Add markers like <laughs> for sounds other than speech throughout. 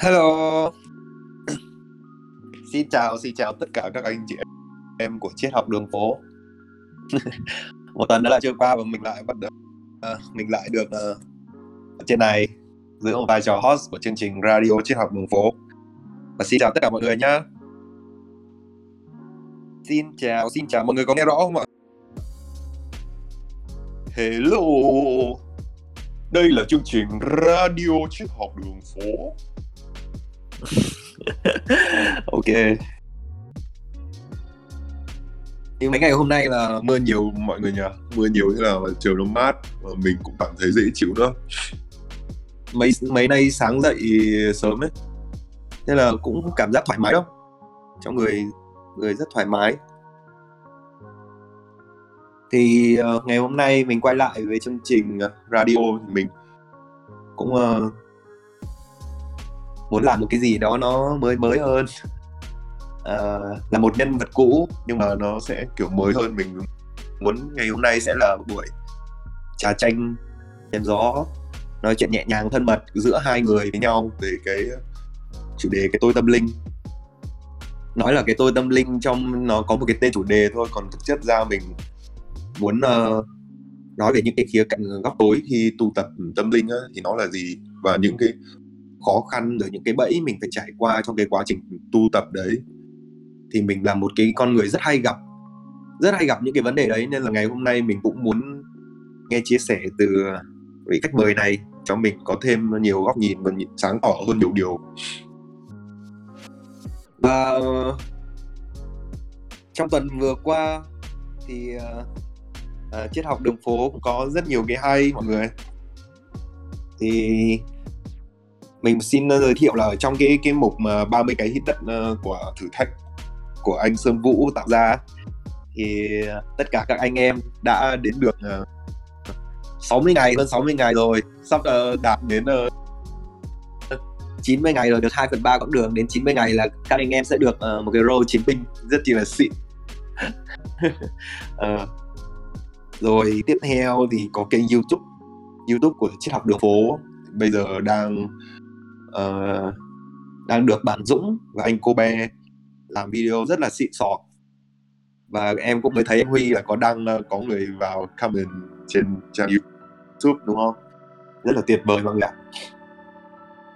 Hello. <coughs> Xin chào, xin chào tất cả các anh chị em của triết học đường phố. <laughs> Một tuần đã là trôi qua và mình lại bắt được, à, ờ, mình lại được uh, ở trên này giữ một vai trò host của chương trình radio triết học đường phố. Và xin chào tất cả mọi người nhá. Xin chào, xin chào mọi người có nghe rõ không ạ? Hello. Đây là chương trình radio triết học đường phố. <laughs> ok. Nhưng mấy ngày hôm nay là mưa nhiều mọi người nhỉ? Mưa nhiều như là trời nó mát và mình cũng cảm thấy dễ chịu nữa. Mấy mấy nay sáng dậy sớm ấy. thế là cũng cảm giác thoải mái lắm Trong người người rất thoải mái. Thì uh, ngày hôm nay mình quay lại với chương trình ờ, radio thì mình cũng uh, muốn làm một cái gì đó nó mới mới hơn. Uh, là một nhân vật cũ nhưng mà nó sẽ kiểu mới hơn mình. Muốn ngày hôm nay sẽ là buổi trà chanh chém gió nói chuyện nhẹ nhàng thân mật giữa hai người với nhau về cái chủ đề cái tôi tâm linh. Nói là cái tôi tâm linh trong nó có một cái tên chủ đề thôi còn thực chất ra mình muốn uh, nói về những cái khía cạnh góc tối khi tu tập tâm linh á, thì nó là gì? Và những cái khó khăn rồi những cái bẫy mình phải trải qua trong cái quá trình tu tập đấy. Thì mình là một cái con người rất hay gặp rất hay gặp những cái vấn đề đấy. Nên là ngày hôm nay mình cũng muốn nghe chia sẻ từ vị khách mời này cho mình có thêm nhiều góc nhìn và sáng tỏ hơn nhiều điều. Và trong tuần vừa qua thì uh, uh, triết học đường phố cũng có rất nhiều cái hay mọi người. Thì mình xin ờ, giới thiệu là ở trong cái cái mục mà 30 cái hit đất ờ, của thử thách của anh Sơn Vũ tạo ra thì ờ, tất cả các anh em đã đến được 60 ngày hơn 60 ngày rồi sắp đạt đến 90 ngày rồi được 2 phần 3 quãng đường đến 90 ngày là các anh em sẽ được uh, một cái role chiến binh rất chi là xịn. Uh, <laughs> rồi tiếp theo thì có kênh youtube youtube của triết học đường phố bây giờ đang uh, đang được bạn Dũng và anh Kobe làm video rất là xịn sò. Và em cũng mới thấy anh Huy là có đăng uh, có người vào comment trên trang YouTube đúng không? Rất là tuyệt vời mọi người ạ.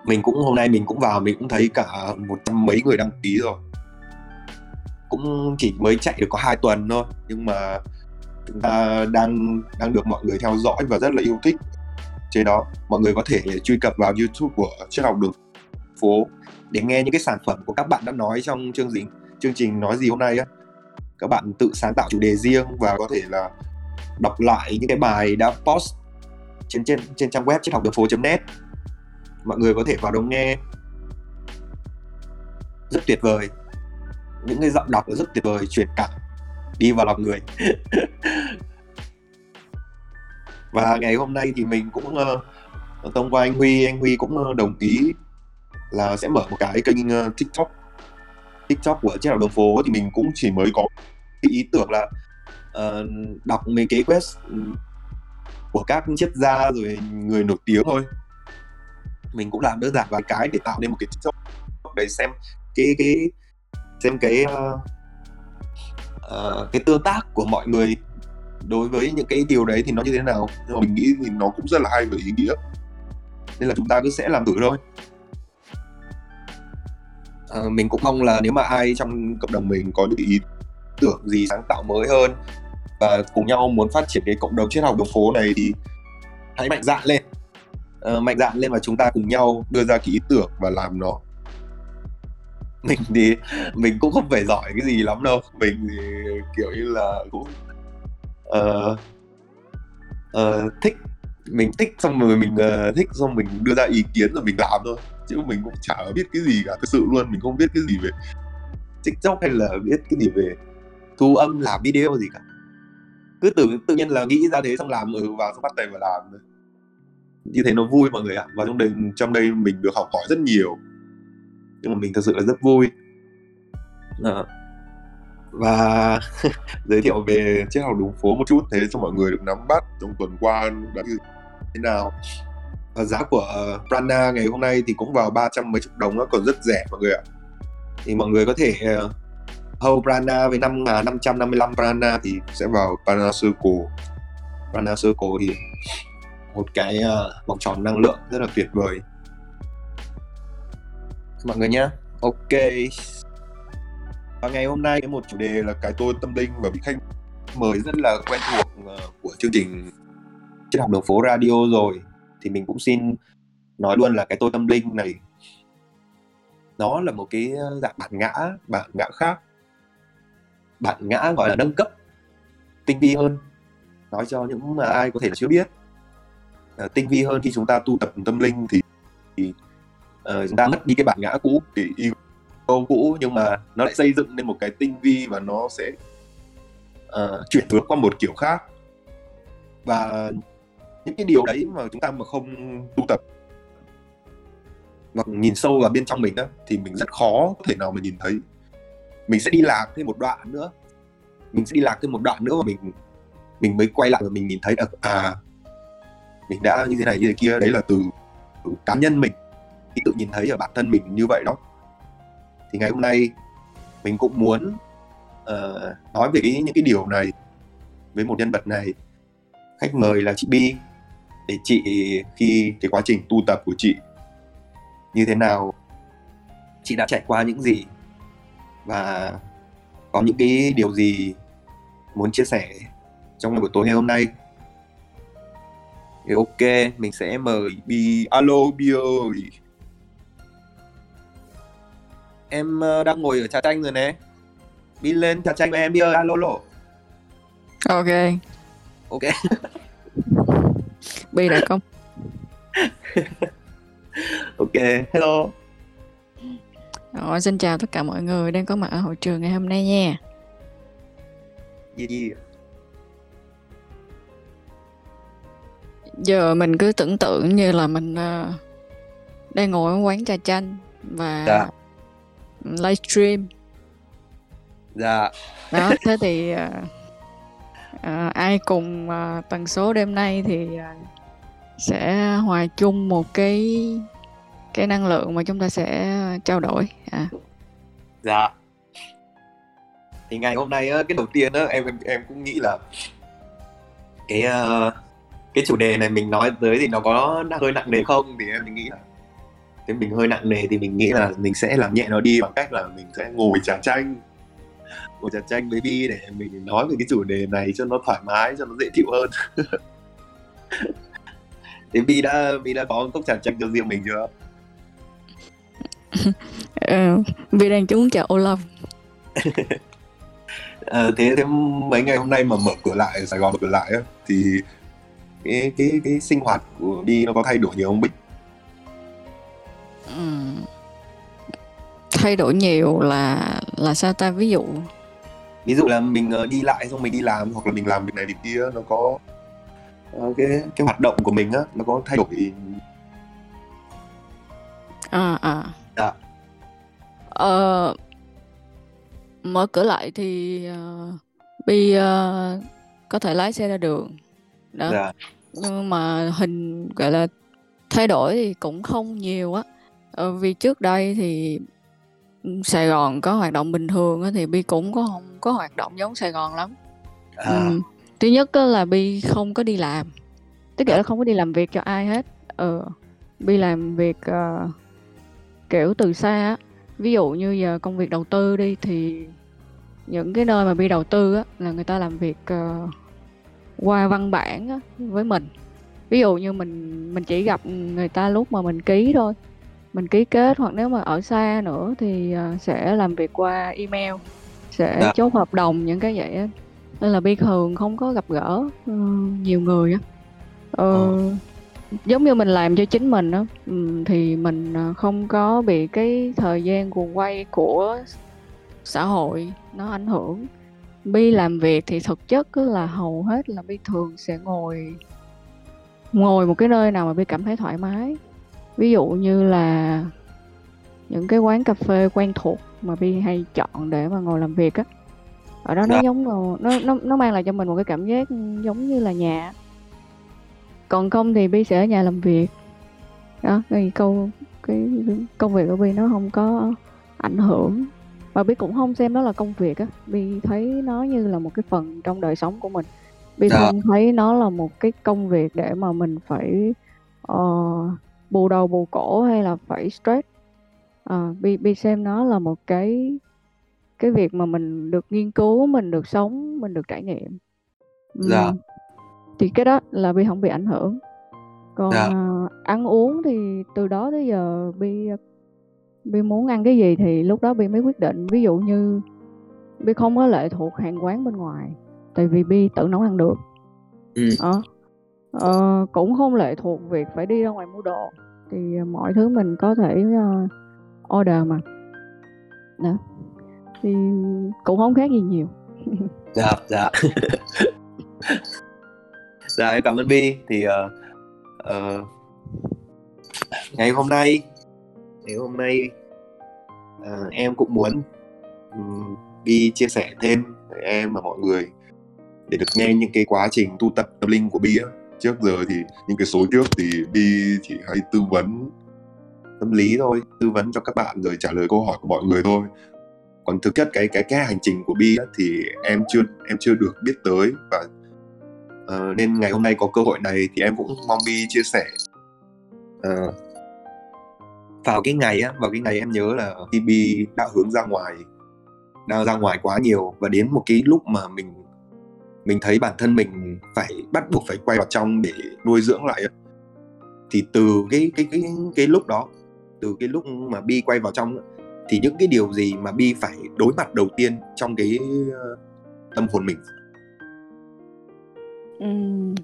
Mình cũng hôm nay mình cũng vào mình cũng thấy cả một trăm mấy người đăng ký rồi. Cũng chỉ mới chạy được có hai tuần thôi nhưng mà chúng ta đang đang được mọi người theo dõi và rất là yêu thích trên đó, mọi người có thể truy cập vào YouTube của triết học đường phố để nghe những cái sản phẩm của các bạn đã nói trong chương trình chương trình nói gì hôm nay á. Các bạn tự sáng tạo chủ đề riêng và có thể là đọc lại những cái bài đã post trên trên trên trang web triết học đường phố.net mọi người có thể vào đó nghe. Rất tuyệt vời. Những cái giọng đọc rất tuyệt vời, truyền cảm đi vào lòng người. <laughs> và ngày hôm nay thì mình cũng uh, thông qua anh Huy anh Huy cũng uh, đồng ý là sẽ mở một cái kênh uh, TikTok. TikTok của chiếc học đường phố thì mình cũng chỉ mới có cái ý tưởng là uh, đọc mấy cái quest ừ, của các triết gia rồi người nổi tiếng thôi. Mình cũng làm đơn giản vài cái để tạo nên một cái TikTok để xem cái cái xem cái uh, uh, cái tương tác của mọi người đối với những cái điều đấy thì nó như thế nào? Nhưng mà mình nghĩ thì nó cũng rất là hay và ý nghĩa. Nên là chúng ta cứ sẽ làm thử thôi. À, mình cũng mong là nếu mà ai trong cộng đồng mình có những ý tưởng gì sáng tạo mới hơn và cùng nhau muốn phát triển cái cộng đồng triết học đường phố này thì hãy mạnh dạn lên. À, mạnh dạn lên và chúng ta cùng nhau đưa ra cái ý tưởng và làm nó. Mình thì mình cũng không phải giỏi cái gì lắm đâu. Mình thì kiểu như là cũng uh, uh, thích mình thích xong rồi mình uh, thích xong mình đưa ra ý kiến rồi mình làm thôi. Chứ mình cũng chả biết cái gì cả thực sự luôn mình không biết cái gì về tiktok hay là biết cái gì về thu âm làm video gì cả. Cứ tự tự nhiên là nghĩ ra thế xong làm ừ vào xong bắt tay vào làm như thế nó vui mọi người ạ. Và trong đây trong đây mình được học hỏi rất nhiều. Nhưng mà mình thật sự là rất vui. À, và <laughs> giới thiệu về triết học đường phố một chút thế cho mọi người được nắm bắt trong tuần qua đã như thế nào. Và giá của Prana ngày hôm nay thì cũng vào 300 mấy chục đồng nó còn rất rẻ mọi người ạ. Thì mọi người có thể ờ, hầu hold Prana với 5 555 à, Prana thì sẽ vào Prana Circle. Prana Circle thì một cái uh, vòng tròn năng lượng rất là tuyệt vời. Mọi người nhé ok và ngày hôm nay cái một chủ đề là cái tôi tâm linh và vị khách mời rất là quen thuộc ờ, của chương trình triết học đường phố radio rồi. Thì mình cũng xin nói luôn là cái tôi tâm linh này nó là một cái ờ, dạng bản ngã bản ngã khác. Bản ngã gọi là nâng cấp tinh vi hơn. Nói cho những ờ, ai có thể là chưa biết. Tinh vi hơn khi chúng ta tu tập tâm linh thì, thì uh, chúng ta mất đi cái bản ngã cũ cái ego cũ nhưng mà nó lại xây dựng nên một cái tinh vi và nó sẽ uh, chuyển hướng qua một kiểu khác. Và những cái điều đấy mà chúng ta mà không tu tập mà nhìn sâu vào bên trong mình đó thì mình rất khó có thể nào mà nhìn thấy. Mình sẽ đi lạc thêm một đoạn nữa. Mình sẽ đi lạc thêm một đoạn nữa và mình mình mới quay lại và mình nhìn thấy được à mình đã như thế này như thế kia. Đấy là từ, từ cá nhân mình. Thì tự nhìn thấy ở bản thân mình như vậy đó thì ngày hôm nay mình cũng muốn uh, nói về cái, những cái điều này với một nhân vật này. Khách mời là chị Bi để chị khi cái quá trình tu tập của chị như thế nào chị đã trải qua những gì và có những cái điều gì muốn chia sẻ trong buổi tối ngày hôm nay? Thì ok mình sẽ mời Bi alo Bi ơi em ờ, đang ngồi ở trà chanh rồi nè. Bi lên trà chanh với em Bi ơi alo lộ ok. Ok. Bi đã không <laughs> ok hello. Rồi, xin chào tất cả mọi người đang có mặt ở hội trường ngày hôm nay nha. Gì gì Giờ mình cứ tưởng tượng như là mình ờ, đang ngồi ở quán trà chanh và Dạ. Livestream dạ. Đó <laughs> thế thì ờ, ờ, ai cùng ờ, tần số đêm nay thì ờ, sẽ hòa chung một cái cái năng lượng mà chúng ta sẽ trao đổi. À, dạ. Thì ngày hôm nay cái đầu tiên á em em em cũng nghĩ là cái ờ, cái chủ đề này mình nói tới thì nó có hơi nặng nề không? Thì em nghĩ là thế mình hơi nặng nề thì mình nghĩ là mình sẽ làm nhẹ nó đi bằng cách là mình sẽ ngồi trà chanh. Ngồi trà chanh với Bi để mình nói về cái chủ đề này cho nó thoải mái cho nó dễ chịu hơn. <laughs> Thế Bi đã Bi đã có cốc trà chanh cho riêng mình chưa? <laughs> Ờ, vì đang chúng chào Olaf <laughs> Ờ, thế thế mấy ngày hôm nay mà mở cửa lại Sài Gòn mở cửa lại thì cái cái cái sinh hoạt của đi nó có thay đổi nhiều không Bích? Thay đổi nhiều là là sao ta? Ví dụ. Ví dụ là mình ờ, đi lại xong mình đi làm hoặc là mình làm việc này việc kia nó có ờ, cái cái hoạt động của mình á nó có thay đổi. À à. Dạ. ờ, mở cửa lại thì uh, Bi ờ, có thể lái xe ra đường. Đó. Dạ. Nhưng mà hình gọi là thay đổi thì cũng không nhiều á ờ, vì trước đây thì Sài Gòn có hoạt động bình thường á thì Bi cũng có không có hoạt động giống Sài Gòn lắm. À, Ừ. Thứ nhất á là Bi không có đi làm. Tức nghĩa là không có đi làm việc cho ai hết. Ờ, Bi làm việc ờ, kiểu từ xa á. Ví dụ như giờ công việc đầu tư đi thì những cái nơi mà Bi đầu tư á là người ta làm việc ờ, qua văn bản á, với mình. Ví dụ như mình mình chỉ gặp người ta lúc mà mình ký thôi Mình ký kết hoặc nếu mà ở xa nữa thì ờ, sẽ làm việc qua email Sẽ Dạ. chốt hợp đồng những cái vậy á. Nên là Bi thường không có gặp gỡ ừ, nhiều người á. Ờ, giống như mình làm cho chính mình á ừ, thì mình ờ, không có bị cái thời gian guồng quay của xã hội nó ảnh hưởng. Bi làm việc thì thực chất là hầu hết là Bi thường sẽ ngồi ngồi một cái nơi nào mà Bi cảm thấy thoải mái ví dụ như là những cái quán cà phê quen thuộc mà Bi hay chọn để mà ngồi làm việc á. Ở đó nó Dạ. giống nó nó nó mang lại cho mình một cái cảm giác giống như là nhà. Còn không thì Bi sẽ ở nhà làm việc. Đó thì câu cái công việc của bi nó không có ảnh hưởng. Và bi cũng không xem đó là công việc á. Bi thấy nó như là một cái phần trong đời sống của mình. Bi Dạ. không thấy nó là một cái công việc để mà mình phải ờ, bù đầu bù cổ hay là phải stress à, bi bi xem nó là một cái cái việc mà mình được nghiên cứu mình được sống mình được trải nghiệm Dạ. Ừm, thì cái đó là bi không bị ảnh hưởng còn Dạ. à, ăn uống thì từ đó tới giờ bi bi muốn ăn cái gì thì lúc đó bi mới quyết định ví dụ như bi không có lệ thuộc hàng quán bên ngoài tại vì bi tự nấu ăn được Ừ. Đó uh, cũng không lệ thuộc việc phải đi ra ngoài mua đồ. Thì à, mọi thứ mình có thể uh, order mà. Đó. Thì cũng không khác gì nhiều. <laughs> Dạ dạ. Dạ em cảm ơn bi. Thì uh, uh, ngày hôm nay ngày hôm nay uh, em cũng muốn um, bi chia sẻ thêm với em và mọi người để được nghe những cái quá trình tu tập tâm linh của bi á trước giờ thì những cái số trước thì bi chỉ hay tư vấn tâm lý thôi tư vấn cho các bạn rồi trả lời câu hỏi của mọi người thôi. Còn thực chất cái cái cái hành trình của bi thì em chưa em chưa được biết tới và uh, nên ngày hôm nay có cơ hội này thì em cũng mong bi chia sẻ. Uh, vào cái ngày á vào cái ngày em nhớ là khi bi đã hướng ra ngoài đang ra ngoài quá nhiều và đến một cái lúc mà mình mình thấy bản thân mình phải bắt buộc phải quay vào trong để nuôi dưỡng lại. Thì từ cái cái cái cái lúc đó từ cái lúc mà bi quay vào trong thì những cái điều gì mà bi phải đối mặt đầu tiên trong cái ờ, tâm hồn mình? Ừm.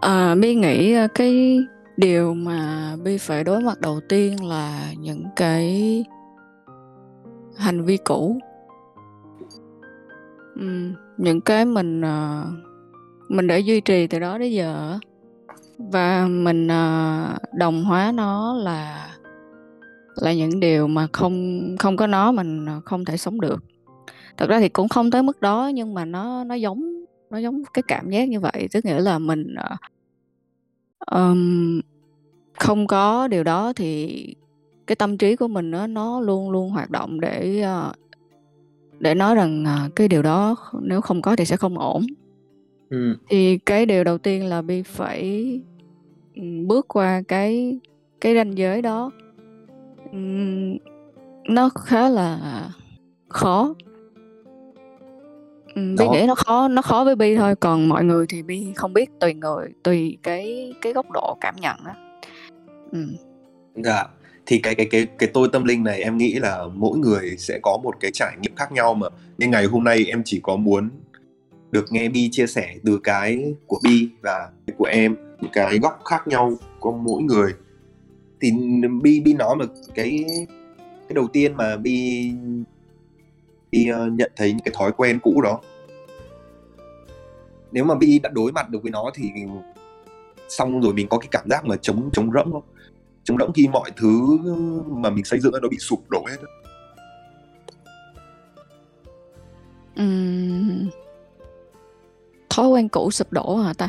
À, Bi nghĩ cái điều mà Bi phải đối mặt đầu tiên là những cái hành vi cũ. Ừ. Những cái mình ờ, mình đã duy trì từ đó đến giờ và mình ờ, đồng hóa nó là là những điều mà không không có nó mình ờ, không thể sống được. Thật ra thì cũng không tới mức đó nhưng mà nó nó giống nó giống cái cảm giác như vậy. Tức nghĩa là mình ờ, không có điều đó thì cái tâm trí của mình nó nó luôn luôn hoạt động để để nói rằng ờ, cái điều đó nếu không có thì sẽ không ổn ừ. thì cái điều đầu tiên là bi phải ừm, bước qua cái cái ranh giới đó Ừm, nó khá là khó Ừm, bi nghĩ nó khó nó khó với bi thôi còn mọi người thì bi không biết tùy người tùy cái cái góc độ cảm nhận á Ừm. Dạ. Thì cái cái cái cái tôi tâm linh này em nghĩ là mỗi người sẽ có một cái trải nghiệm khác nhau mà. Nhưng ngày hôm nay em chỉ có muốn được nghe Bi chia sẻ từ cái của Bi và của em, những cái góc khác nhau của mỗi người. Thì Bi Bi nói mà cái cái đầu tiên mà Bi Bi ờ, nhận thấy những cái thói quen cũ đó. Nếu mà Bi đã đối mặt được với nó thì xong rồi mình có cái cảm giác mà chống chống rỗng không? Trống rỗng khi mọi thứ mà mình xây dựng nó bị sụp đổ hết. Ừm. thói quen cũ sụp đổ hả ta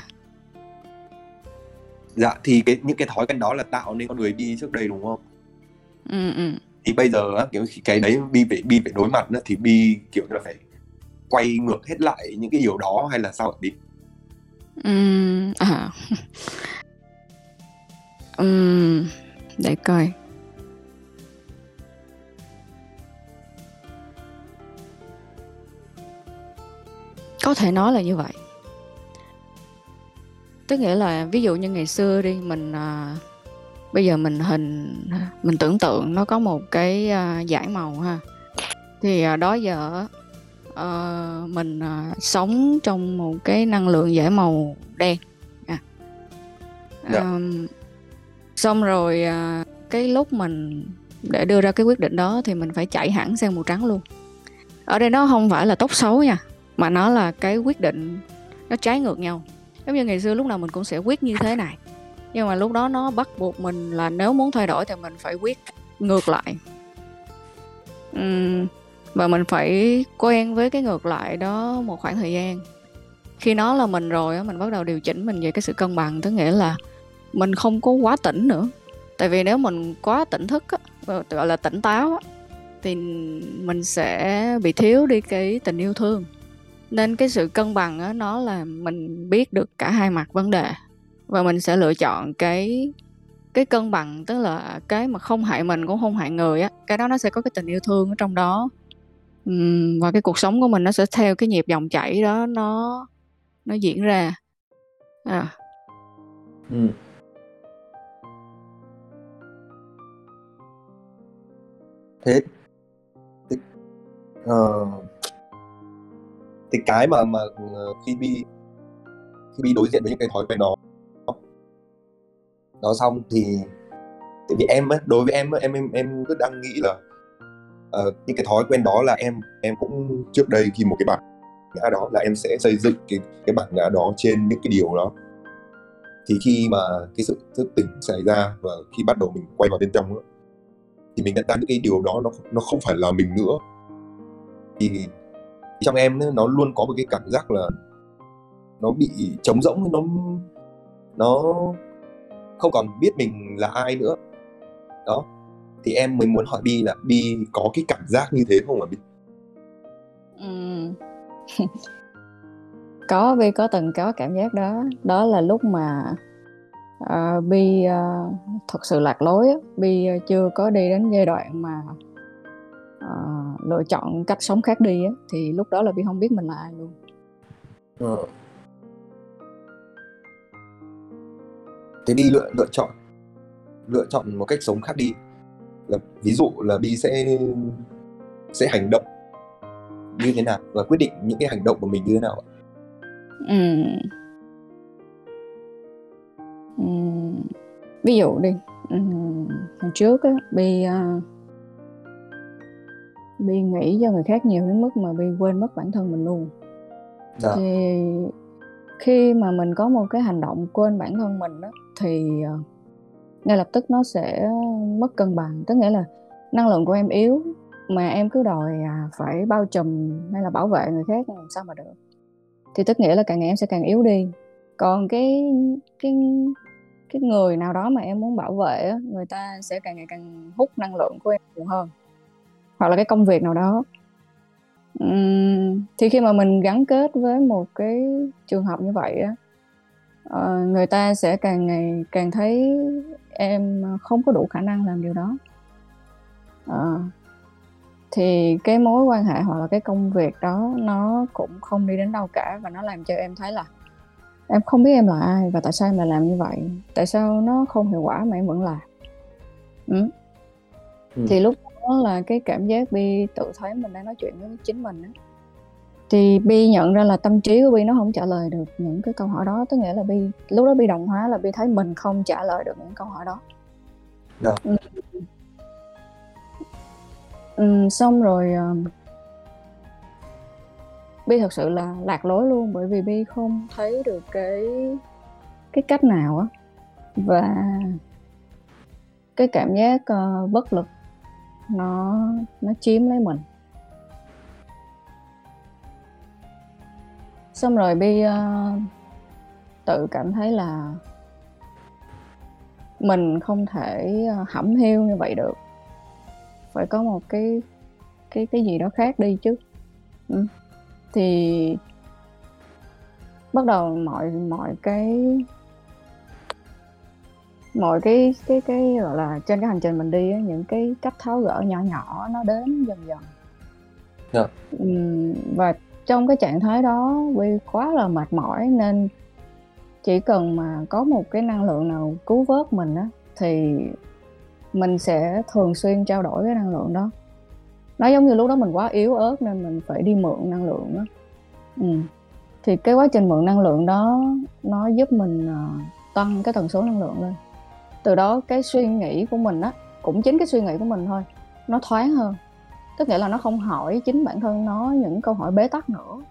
dạ thì cái những cái thói quen đó là tạo nên con người bi trước đây đúng không ừ ừ thì bây giờ kiểu cái đấy bi phải bi phải đối mặt nữa thì bi kiểu như là phải quay ngược hết lại những cái điều đó hay là sao bi Ừm, à. <laughs> Ừm, để coi. Có thể nói là như vậy. Tức nghĩa là ví dụ như ngày xưa đi mình à, bây giờ mình hình mình tưởng tượng nó có một cái à, dải màu ha. Thì à, đó giờ ờ, mình à, sống trong một cái năng lượng dải màu đen à. Dạ. Ờm, xong rồi à, cái lúc mình để đưa ra cái quyết định đó thì mình phải chạy hẳn sang màu trắng luôn. Ở đây nó không phải là tốt xấu nha mà nó là cái quyết định nó trái ngược nhau. Giống như ngày xưa lúc nào mình cũng sẽ quyết như thế này nhưng mà lúc đó nó bắt buộc mình là nếu muốn thay đổi thì mình phải quyết ngược lại. Uhm, và mình phải quen với cái ngược lại đó một khoảng thời gian. Khi nó là mình rồi mình bắt đầu điều chỉnh mình về cái sự cân bằng tức nghĩa là mình không có quá tỉnh nữa. Tại vì nếu mình quá tỉnh thức á, gọi là tỉnh táo á, thì mình sẽ bị thiếu đi cái tình yêu thương. Nên cái sự cân bằng á nó là mình biết được cả hai mặt vấn đề. Và mình sẽ lựa chọn cái cái cân bằng tức là cái mà không hại mình cũng không hại người á cái đó nó sẽ có cái tình yêu thương ở trong đó. Uhm, và cái cuộc sống của mình nó sẽ theo cái nhịp dòng chảy đó nó nó diễn ra. À. ừ. Thế thì, uh, thì cái mà mà ờ, khi bi khi bi đối diện với những cái thói quen đó đó xong thì tại vì em ấy, đối với em ấy, em em em cứ đang nghĩ là uh, những cái thói quen đó là em em cũng trước đây khi một cái bản ngã đó là em sẽ xây dựng cái cái bản ngã đó trên những cái điều đó. Thì khi mà cái sự thức tỉnh xảy ra và khi bắt đầu mình quay vào bên trong đó, thì mình nhận ra những cái điều đó nó nó không phải là mình nữa. Thì trong em nó luôn có một cái cảm giác là nó bị trống rỗng, nó nó không còn biết mình là ai nữa. Đó, thì em mới muốn hỏi bi là bi có cái cảm giác như thế không ạ bi? <laughs> Có bi có từng có cảm giác đó. Đó là lúc mà uh, bi uh, thật sự lạc lối bi uh, chưa có đi đến giai đoạn mà uh, lựa chọn cách sống khác đi á thì lúc đó là bi không biết mình là ai luôn ừ. thế bi lựa lựa chọn lựa chọn một cách sống khác đi là ví dụ là bi sẽ sẽ hành động như thế nào và quyết định những cái hành động của mình như thế nào ừ. Ví dụ đi ừ. hồi trước á bi uh, bi nghĩ cho người khác nhiều đến mức mà bi quên mất bản thân mình luôn dạ. thì khi mà mình có một cái hành động quên bản thân mình đó thì uh, ngay lập tức nó sẽ mất cân bằng tức nghĩa là năng lượng của em yếu mà em cứ đòi à, phải bao trùm hay là bảo vệ người khác làm sao mà được thì tức nghĩa là càng ngày em sẽ càng yếu đi còn cái cái cái người nào đó mà em muốn bảo vệ người ta sẽ càng ngày càng hút năng lượng của em nhiều hơn. Hoặc là cái công việc nào đó. Uhm, thì khi mà mình gắn kết với một cái trường hợp như vậy á uh, người ta sẽ càng ngày càng thấy em không có đủ khả năng làm điều đó. Uh, thì cái mối quan hệ hoặc là cái công việc đó nó cũng không đi đến đâu cả và nó làm cho em thấy là em không biết em là ai và tại sao em lại làm như vậy tại sao nó không hiệu quả mà em vẫn làm ừ. Ừ. thì lúc đó là cái cảm giác bi tự thấy mình đang nói chuyện với chính mình đó. thì bi nhận ra là tâm trí của bi nó không trả lời được những cái câu hỏi đó tức nghĩa là bi lúc đó bi đồng hóa là bi thấy mình không trả lời được những câu hỏi đó yeah. Dạ. ừ. Ừ, xong rồi uh, bi thật sự là lạc lối luôn bởi vì bi không thấy được cái cái cách nào á. Và cái cảm giác uh, bất lực nó nó chiếm lấy mình. Xong rồi bi uh, tự cảm thấy là mình không thể uh, hẩm hiu như vậy được. Phải có một cái cái cái gì đó khác đi chứ. Ừ thì bắt đầu mọi mọi cái mọi cái cái cái gọi là trên cái hành trình mình đi những cái cách tháo gỡ nhỏ nhỏ nó đến dần dần yeah. Dạ. và trong cái trạng thái đó vì quá là mệt mỏi nên chỉ cần mà có một cái năng lượng nào cứu vớt mình á thì mình sẽ thường xuyên trao đổi cái năng lượng đó nó giống như lúc đó mình quá yếu ớt nên mình phải đi mượn năng lượng đó ừ. thì cái quá trình mượn năng lượng đó nó giúp mình uh, tăng cái tần số năng lượng lên. Từ đó cái suy nghĩ của mình á cũng chính cái suy nghĩ của mình thôi nó thoáng hơn. Tức nghĩa là nó không hỏi chính bản thân nó những câu hỏi bế tắc nữa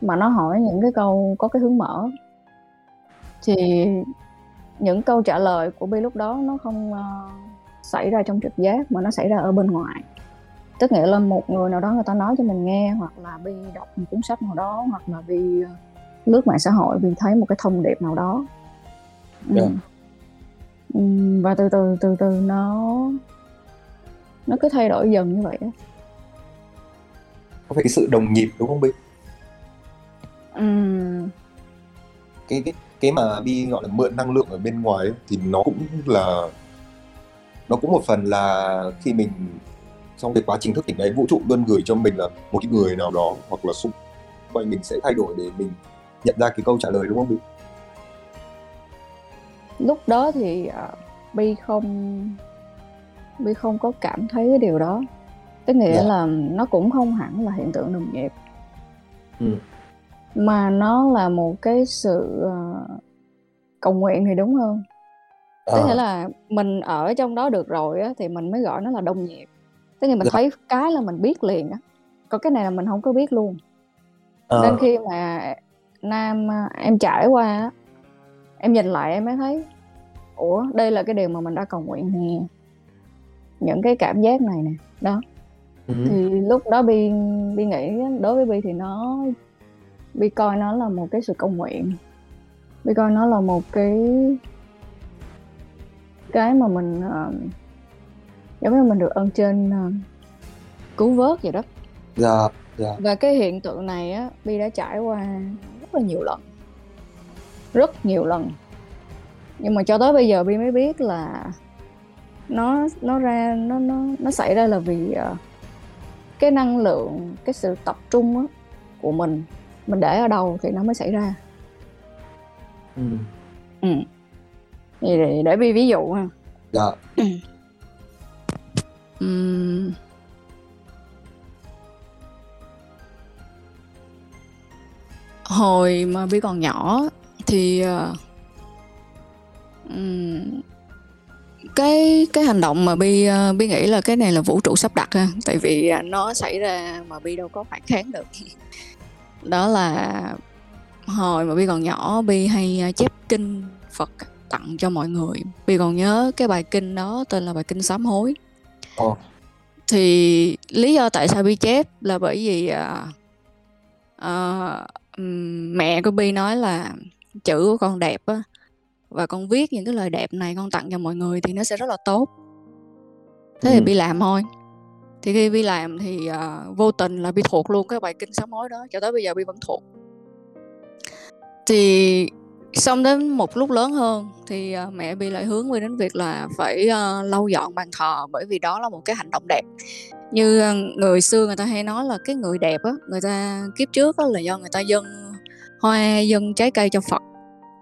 mà nó hỏi những cái câu có cái hướng mở. Thì những câu trả lời của bi lúc đó nó không uh, xảy ra trong trực giác mà nó xảy ra ở bên ngoài tức nghĩa là một người nào đó người ta nói cho mình nghe hoặc là bi đọc một cuốn sách nào đó hoặc là bi ờ, lướt mạng xã hội bi thấy một cái thông điệp nào đó yeah. ừ. Ừm, và từ từ từ từ nó nó cứ thay đổi dần như vậy á có phải cái sự đồng nhịp đúng không Bi Ừm, cái cái cái mà Bi gọi là mượn năng lượng ở bên ngoài ấy, thì nó cũng là nó cũng một phần là khi mình trong cái quá trình thức tỉnh đấy vũ trụ luôn gửi cho mình là một cái người nào đó hoặc là xung quanh mình sẽ thay đổi để mình nhận ra cái câu trả lời đúng không Bi lúc đó thì à, Bi không Bi không có cảm thấy cái điều đó. Cái nghĩa Dạ. là nó cũng không hẳn là hiện tượng đồng nhịp Ừ. mà nó là một cái sự ờ, cầu nguyện thì đúng hơn tức À, nghĩa là mình ở trong đó được rồi á, thì mình mới gọi nó là đồng nhịp tức là mình Dạ. thấy cái là mình biết liền á. Còn cái này là mình không có biết luôn. À, nên khi mà nam à, em trải qua á, em nhìn lại em mới thấy ủa đây là cái điều mà mình đã cầu nguyện nè. Những cái cảm giác này nè đó. Ừ. thì lúc đó bi bi nghĩ đối với bi thì nó bi coi nó là một cái sự cầu nguyện. Bi coi nó là một cái cái mà mình ờ, giống như mình được ơn trên ờ, cứu vớt vậy đó. Dạ dạ. Và cái hiện tượng này á bi đã trải qua rất là nhiều lần. Rất nhiều lần. Nhưng mà cho tới bây giờ bi mới biết là nó nó ra nó nó nó xảy ra là vì ờ, cái năng lượng cái sự tập trung á, của mình mình để ở đâu thì nó mới xảy ra. Ừ. ừ. thì để, để bi ví dụ ha. Dạ <clears throat> Hồi mà Bi còn nhỏ thì um, cái cái hành động mà Bi ờ, Bi nghĩ là cái này là vũ trụ sắp đặt ha. Tại vì ờ, nó xảy ra mà Bi đâu có phản kháng được. <laughs> Đó là hồi mà Bi còn nhỏ Bi hay chép kinh Phật tặng cho mọi người. Bi còn nhớ cái bài kinh đó tên là bài kinh sám hối. Ồ. thì lý do tại sao Bi chép là bởi vì à, ừm, mẹ của Bi nói là chữ của con đẹp á và con viết những cái lời đẹp này con tặng cho mọi người thì nó sẽ rất là tốt thế thì Ừ. Bi làm thôi thì khi Bi làm thì à, vô tình là Bi thuộc luôn cái bài kinh sám hối đó cho tới bây giờ Bi vẫn thuộc thì xong đến một lúc lớn hơn thì à, mẹ Bi lại hướng Bi đến việc là phải à, lau dọn bàn thờ bởi vì đó là một cái hành động đẹp. Như à, người xưa người ta hay nói là cái người đẹp á người ta kiếp trước á, là do người ta dâng hoa dâng trái cây cho Phật.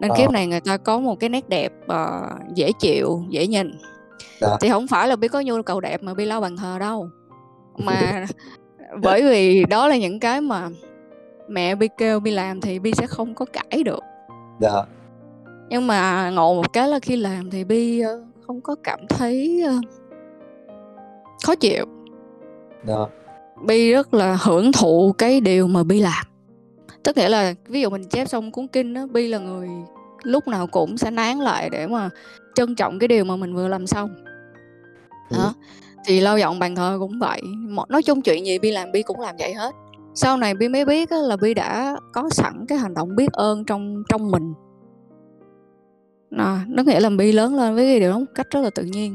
Nên Ờ. kiếp này người ta có một cái nét đẹp à, dễ chịu dễ nhìn. Dạ. thì không phải là Bi có nhu cầu đẹp mà Bi lau bàn thờ đâu. Mà <laughs> bởi vì đó là những cái mà mẹ Bi kêu Bi làm thì Bi sẽ không có cãi được dạ. Nhưng mà ngộ một cái là khi làm thì Bi ờ, không có cảm thấy ờ, khó chịu. Dạ. Bi rất là hưởng thụ cái điều mà Bi làm. Tức nghĩa là ví dụ mình chép xong cuốn kinh đó Bi là người lúc nào cũng sẽ nán lại để mà trân trọng cái điều mà mình vừa làm xong. Đó. Thì lau dọn bàn thờ cũng vậy. Nói chung chuyện gì Bi làm Bi cũng làm vậy hết sau này Bi mới biết á, là Bi đã có sẵn cái hành động biết ơn trong trong mình. À, nó nghĩa là Bi lớn lên với cái điều đó một cách rất là tự nhiên.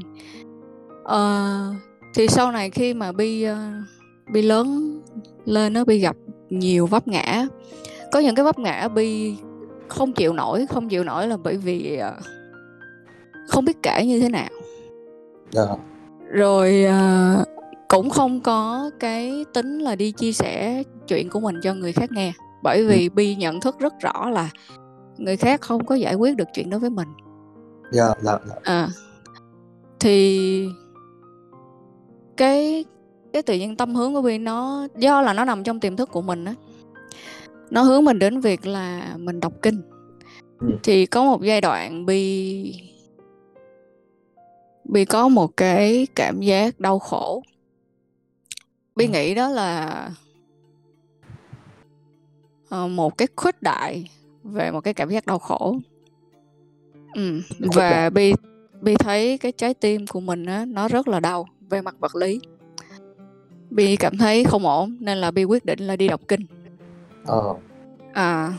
Ờ, thì sau này khi mà Bi ờ, Bi lớn lên nó Bi gặp nhiều vấp ngã. Có những cái vấp ngã Bi không chịu nổi không chịu nổi là bởi vì không biết kể như thế nào. Dạ. Rồi à, cũng không có cái tính là đi chia sẻ chuyện của mình cho người khác nghe. Bởi vì bi nhận thức rất rõ là người khác không có giải quyết được chuyện đó với mình. Dạ dạ dạ. À thì cái cái tự nhiên tâm hướng của bi nó do là nó nằm trong tiềm thức của mình á. Nó hướng mình đến việc là mình đọc kinh. Ừ. thì có một giai đoạn bi bi có một cái cảm giác đau khổ bi Ừ. nghĩ đó là ờ, một cái khuếch đại về một cái cảm giác đau khổ. Ừ. Và bi bi thấy cái trái tim của mình á nó rất là đau về mặt vật lý. Bi cảm thấy không ổn nên là bi quyết định là đi đọc kinh. Ờ. À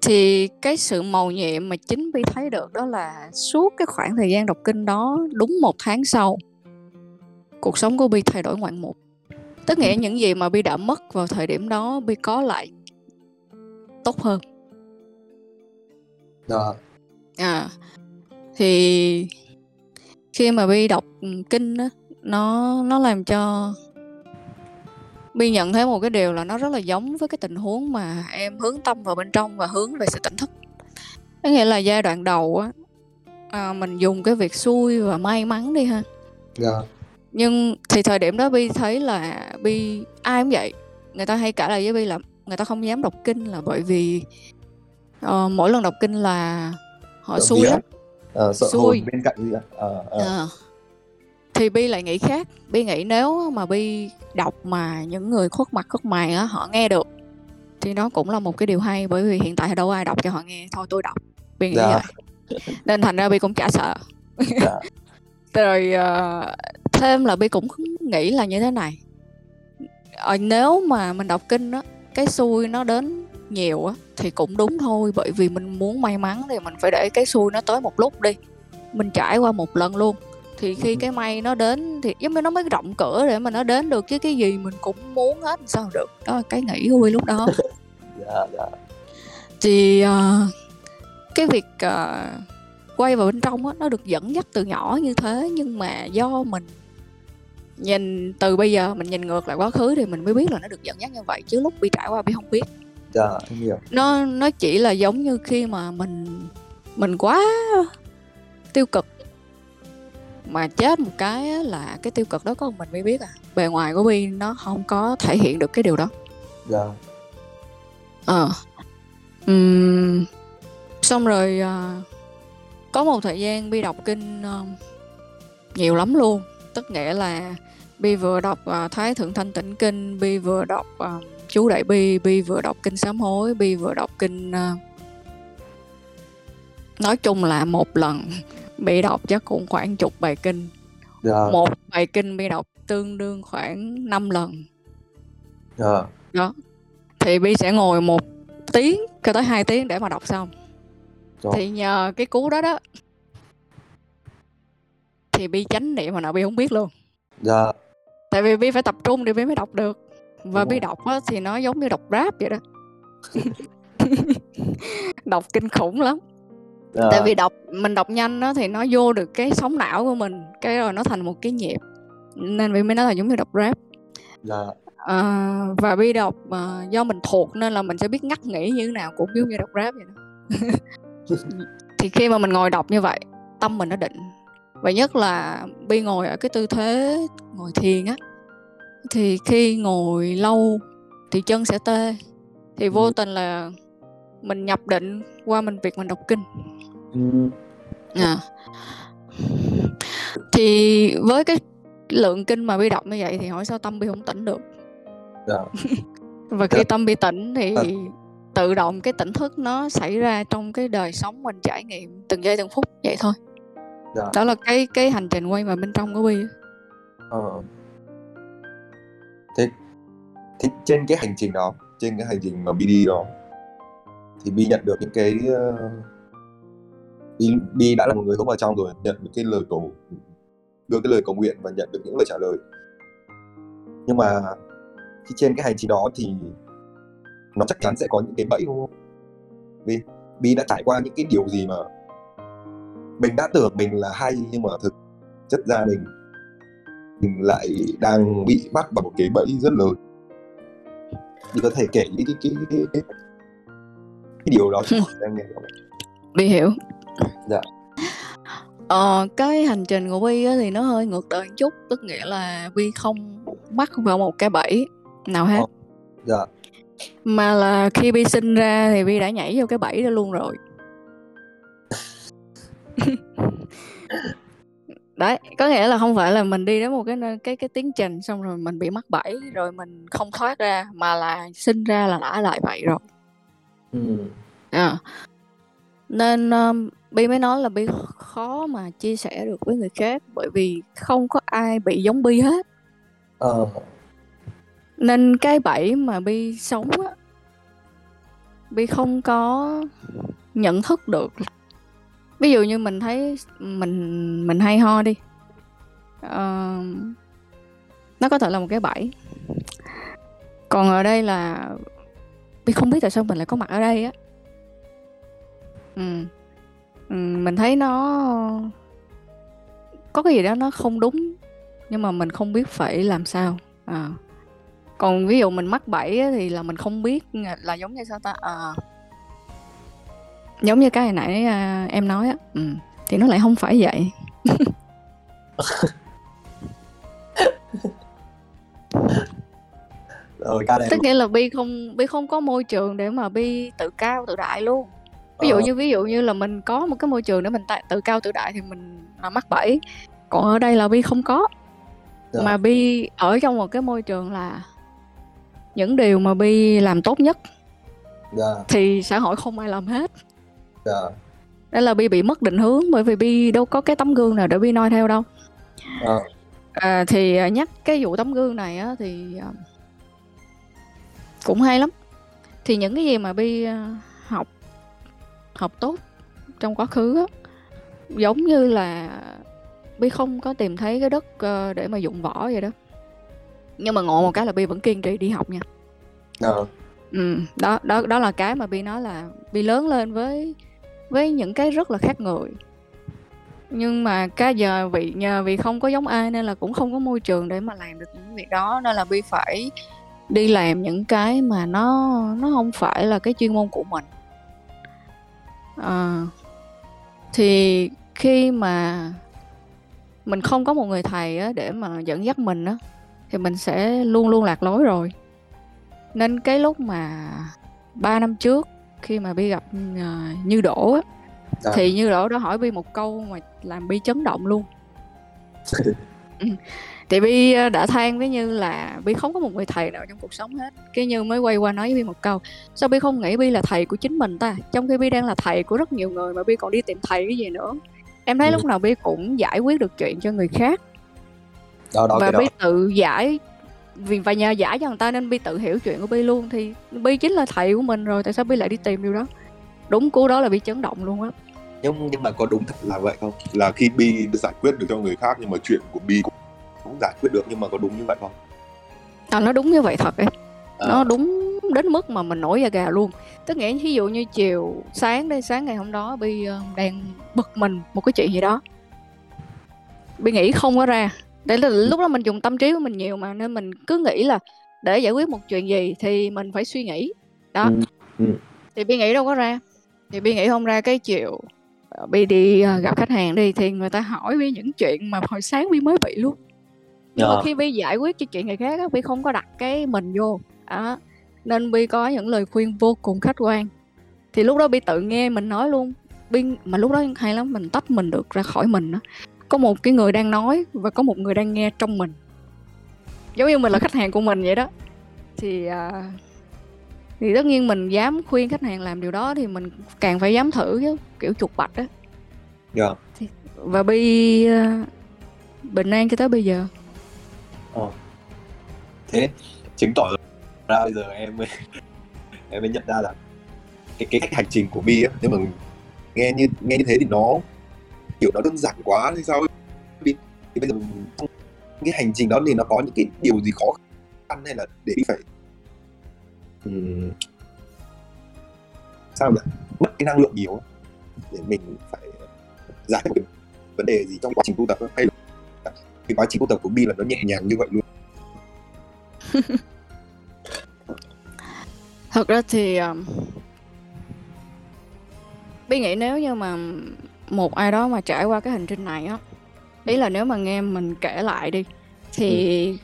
thì cái sự màu nhiệm mà chính Bi thấy được đó là suốt cái khoảng thời gian đọc kinh đó đúng một tháng sau cuộc sống của Bi thay đổi ngoạn mục tất nghĩa những gì mà Bi đã mất vào thời điểm đó Bi có lại tốt hơn Dạ. à thì khi mà Bi đọc kinh á nó nó làm cho Bi nhận thấy một cái điều là nó rất là giống với cái tình huống mà em hướng tâm vào bên trong và hướng về sự tỉnh thức. Có nghĩa là giai đoạn đầu á à, mình dùng cái việc xui và may mắn đi ha. Dạ. Nhưng thì thời điểm đó Bi thấy là Bi ai cũng vậy. Người ta hay cả lại với Bi là người ta không dám đọc kinh là bởi vì uh, mỗi lần đọc kinh là họ Sợ xui lắm. Ờ, sợ Xui. hồn bên cạnh gì? Ờ, ờ. Ờ. thì Bi lại nghĩ khác Bi nghĩ nếu mà Bi đọc mà những người khuất mặt khuất mày á họ nghe được thì nó cũng là một cái điều hay bởi vì hiện tại đâu ai đọc cho họ nghe thôi tôi đọc Bi nghĩ Dạ. vậy nên thành ra Bi cũng chả sợ Dạ. <laughs> rồi ờ, thêm là Bi cũng nghĩ là như thế này. Ờ, nếu mà mình đọc kinh á cái xui nó đến nhiều á thì cũng đúng thôi bởi vì mình muốn may mắn thì mình phải để cái xui nó tới một lúc đi. Mình trải qua một lần luôn. Thì khi cái may nó đến thì giống như nó mới rộng cửa để mà nó đến được chứ cái gì mình cũng muốn hết sao được? Đó là cái nghĩ của Bi lúc đó. <laughs> Dạ, dạ. thì ờ, cái việc ờ, quay vào bên trong á nó được dẫn dắt từ nhỏ như thế nhưng mà do mình nhìn từ bây giờ mình nhìn ngược lại quá khứ thì mình mới biết là nó được dẫn dắt như vậy chứ lúc bị trải qua bị không biết Dạ, em hiểu. nó nó chỉ là giống như khi mà mình mình quá tiêu cực mà chết một cái là cái tiêu cực đó có mình mới biết à bề ngoài của Bi nó không có thể hiện được cái điều đó Dạ. ờ Ừm, xong rồi à, có một thời gian Bi đọc kinh ờ, nhiều lắm luôn. Tức nghĩa là Bi vừa đọc à, Thái Thượng Thanh Tịnh Kinh Bi vừa đọc à, Chú Đại Bi Bi vừa đọc kinh Sám Hối Bi vừa đọc kinh nói chung là một lần Bi đọc chắc cũng khoảng chục bài kinh. Dạ. một bài kinh Bi đọc tương đương khoảng 5 lần. Dạ. đó. Thì Bi sẽ ngồi một tiếng cho tới 2 tiếng để mà đọc xong Đó. thì nhờ cái cú đó đó. Thì Bi chánh niệm mà nào Bi không biết luôn. Dạ. tại vì Bi phải tập trung để Bi mới đọc được. Và Bi đọc á, thì nó giống như đọc rap vậy đó. <laughs> Đọc kinh khủng lắm. Dạ. tại vì đọc mình đọc nhanh đó thì nó vô được cái sóng não của mình cái rồi nó thành một cái nhịp. Nên Bi mới nói là giống như đọc rap. Dạ. À, và Bi đọc à, do mình thuộc nên là mình sẽ biết ngắt nghĩ như thế nào cũng giống như đọc rap vậy đó <laughs> thì khi mà mình ngồi đọc như vậy tâm mình nó định và nhất là Bi ngồi ở cái tư thế ngồi thiền á thì khi ngồi lâu thì chân sẽ tê thì vô Ừ. tình là mình nhập định qua mình việc mình đọc kinh Ừ. à. thì với cái lượng kinh mà Bi đọc như vậy thì hỏi sao tâm Bi không tỉnh được Dạ. <laughs> và khi Dạ. tâm Bi tỉnh thì Dạ. Tự động cái tỉnh thức nó xảy ra trong cái đời sống mình trải nghiệm từng giây từng phút vậy thôi Dạ. đó là cái cái hành trình quay vào bên trong của Bi. Ờ. Thế, thế trên cái hành trình đó, trên cái hành trình mà Bi đi đó, thì Bi nhận được những cái uh, Bi, Bi đã là một người hướng vào trong rồi, nhận được cái lời cầu đưa cái lời cầu nguyện và nhận được những lời trả lời. Nhưng mà khi trên cái hành trình đó thì nó chắc chắn sẽ có những cái bẫy đúng không? Bi, Bi đã trải qua những cái điều gì mà mình đã tưởng mình là hay nhưng mà thực chất ra mình mình lại đang bị bắt vào một cái bẫy rất lớn thì có thể kể những cái cái cái, cái, cái điều đó cho em nghe không? Bi <laughs> hiểu Dạ. Ờ, cái hành trình của Bi thì nó hơi ngược đời một chút tức nghĩa là Bi không mắc vào một cái bẫy nào hết Ờ. Dạ. Mà là khi Bi sinh ra thì Bi đã nhảy vô cái bẫy đó luôn rồi <laughs> đấy có nghĩa là không phải là mình đi đến một cái cái cái tiến trình xong rồi mình bị mắc bẫy rồi mình không thoát ra mà là sinh ra là đã lại vậy rồi Ừ. à. nên um, Bi mới nói là Bi khó mà chia sẻ được với người khác bởi vì không có ai bị giống Bi hết Ờ nên cái bẫy mà Bi sống á bi không có nhận thức được. Ví dụ như mình thấy mình mình hay ho đi. Uh, nó có thể là một cái bẫy. Còn ở đây là bi không biết tại sao mình lại có mặt ở đây á. Ừ. ừ mình thấy nó có cái gì đó nó không đúng nhưng mà mình không biết phải làm sao. À còn ví dụ mình mắc bẫy á, thì là mình không biết là giống như sao ta à, giống như cái hồi nãy à, em nói á ừ. thì nó lại không phải vậy <laughs> ca tức nghĩa là bi không bi không có môi trường để mà bi tự cao tự đại luôn ví dụ ờ. như ví dụ như là mình có một cái môi trường để mình tự cao tự đại thì mình là mắc bẫy còn ở đây là bi không có dạ. mà bi ở trong một cái môi trường là những điều mà bi làm tốt nhất dạ. thì xã hội không ai làm hết dạ. đây là bi bị mất định hướng bởi vì bi đâu có cái tấm gương nào để bi noi theo đâu à. À, thì à, nhắc cái vụ tấm gương này á, thì à, cũng hay lắm thì những cái gì mà bi à, học học tốt trong quá khứ á, giống như là bi không có tìm thấy cái đất uh, để mà dụng võ vậy đó nhưng mà ngộ một cái là bi vẫn kiên trì đi học nha. Ờ. ừ đó đó đó là cái mà bi nói là bi lớn lên với với những cái rất là khác người. Nhưng mà cái giờ vì nhờ vì không có giống ai nên là cũng không có môi trường để mà làm được những việc đó. Nên là bi phải đi làm những cái mà nó nó không phải là cái chuyên môn của mình. À, thì khi mà mình không có một người thầy á, để mà dẫn dắt mình á thì mình sẽ luôn luôn lạc lối rồi nên cái lúc mà ba năm trước khi mà bi gặp uh, như đổ á à. thì như đổ đó hỏi bi một câu mà làm bi chấn động luôn <laughs> ừ. thì bi ờ, đã than với như là bi không có một người thầy nào trong cuộc sống hết cái như mới quay qua nói với bi một câu sao bi không nghĩ bi là thầy của chính mình ta trong khi bi đang là thầy của rất nhiều người mà bi còn đi tìm thầy cái gì nữa em thấy ừ. lúc nào bi cũng giải quyết được chuyện cho người khác đó, đó, và bi tự giải vì và nhờ giải cho người ta nên bi tự hiểu chuyện của bi luôn. Thì bi chính là thầy của mình rồi tại sao bi lại đi tìm điều đó? Đúng cú đó là bi chấn động luôn á. Nhưng nhưng mà có đúng thật là vậy không? Là khi bi giải quyết được cho người khác nhưng mà chuyện của bi cũng, cũng giải quyết được nhưng mà có đúng như vậy không? À, nó đúng như vậy thật ấy. À. nó đúng đến mức mà mình nổi da gà luôn. Tức nghĩa ví dụ như chiều sáng đây sáng ngày hôm đó bi uh, đang bực mình một cái chuyện gì đó. Bi nghĩ không có ra để là lúc đó mình dùng tâm trí của mình nhiều mà nên mình cứ nghĩ là để giải quyết một chuyện gì thì mình phải suy nghĩ đó ừ. Ừ. thì bi nghĩ đâu có ra thì bi nghĩ không ra cái chiều ờ, bi đi uh, gặp khách hàng đi thì người ta hỏi bi những chuyện mà hồi sáng bi mới bị luôn nhưng yeah. mà dạ. khi bi giải quyết cho chuyện người khác bi không có đặt cái mình vô đó nên bi có những lời khuyên vô cùng khách quan thì lúc đó bi tự nghe mình nói luôn bi mà lúc đó hay lắm mình tách mình được ra khỏi mình đó có một cái người đang nói và có một người đang nghe trong mình. Giống như mình là khách hàng của mình vậy đó. Thì à, thì tất nhiên mình dám khuyên khách hàng làm điều đó thì mình càng phải dám thử chứ kiểu chuột bạch á. Dạ. Thì, và bi à, bình an cho tới bây giờ. Ờ. thế chứng tỏ ra bây giờ em mới em mới nhận ra là cái cái cách hành trình của bi á nếu mà nghe như nghe như thế thì nó kiểu nó đơn giản quá hay sao ấy. Thì bây giờ cái hành trình đó thì nó có những cái điều gì khó khăn hay là để đi phải um, sao nhỉ? Mất cái năng lượng nhiều để mình phải giải quyết vấn đề gì trong quá trình tu tập hay là cái quá trình tu tập của bi là nó nhẹ nhàng như vậy luôn. <laughs> Thật ra thì um, bi nghĩ nếu như mà một ai đó mà trải qua cái hành trình này á. Ý là nếu mà nghe mình kể lại đi thì ừ.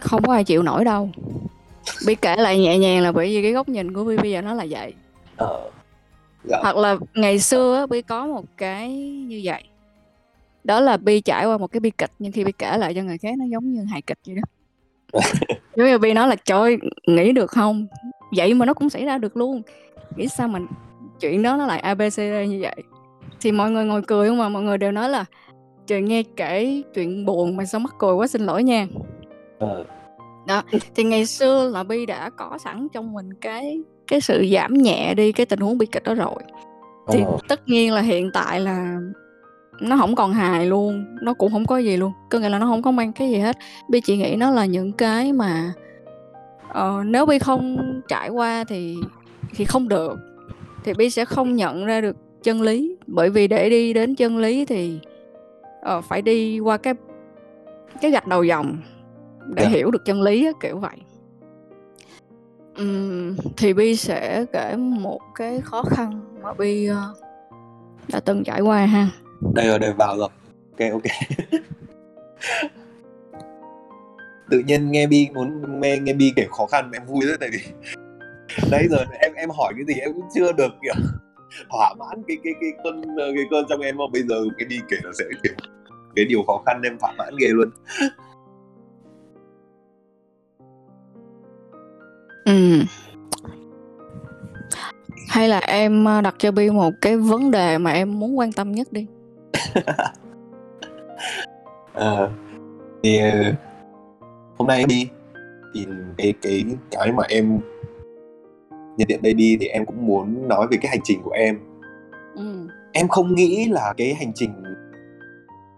không có ai chịu nổi đâu. Bi kể lại nhẹ nhàng là bởi vì cái góc nhìn của bi bây giờ nó là vậy. Ờ. dạ. hoặc là ngày xưa á bi có một cái như vậy. Đó là bi trải qua một cái bi kịch nhưng khi bi kể lại cho người khác nó giống như hài kịch vậy đó. <laughs> Giống như bi nói là trời nghĩ được không? Vậy mà nó cũng xảy ra được luôn. Nghĩ sao mình chuyện đó nó lại abcd như vậy thì mọi người ngồi cười không mà mọi người đều nói là trời nghe kể chuyện buồn mà sao mắc cười quá xin lỗi nha. Ờ. đó thì ngày xưa là bi đã có sẵn trong mình cái cái sự giảm nhẹ đi cái tình huống bi kịch đó rồi. Thì tất nhiên là hiện tại là nó không còn hài luôn nó cũng không có gì luôn. Có nghĩa là nó không có mang cái gì hết. Bi chỉ nghĩ nó là những cái mà ờ, nếu bi không trải qua thì thì không được. Thì bi sẽ không nhận ra được chân lý. Bởi vì để đi đến chân lý thì ờ, phải đi qua cái cái gạch đầu dòng để Dạ. hiểu được chân lý á, kiểu vậy. Ừm, thì bi sẽ kể một cái khó khăn mà bi ờ, đã từng trải qua ha. Đây rồi đây vào rồi. Ok ok. <laughs> Tự nhiên nghe bi muốn nghe nghe bi kể khó khăn em vui rất tại vì <laughs> đấy giờ em em hỏi cái gì em cũng chưa được kiểu thỏa mãn cái cái cái cơn cái cơn trong em mà bây giờ cái bi kể nó sẽ kiểu cái điều khó khăn em thỏa mãn ghê luôn Ừm. hay là em ờ, đặt cho bi một cái vấn đề mà em muốn quan tâm nhất đi <laughs> Ờ, thì ờ, hôm nay em đi thì cái cái cái mà em nhận điện đây đi thì em cũng muốn nói về cái hành trình của em. Ừm. em không nghĩ là cái hành trình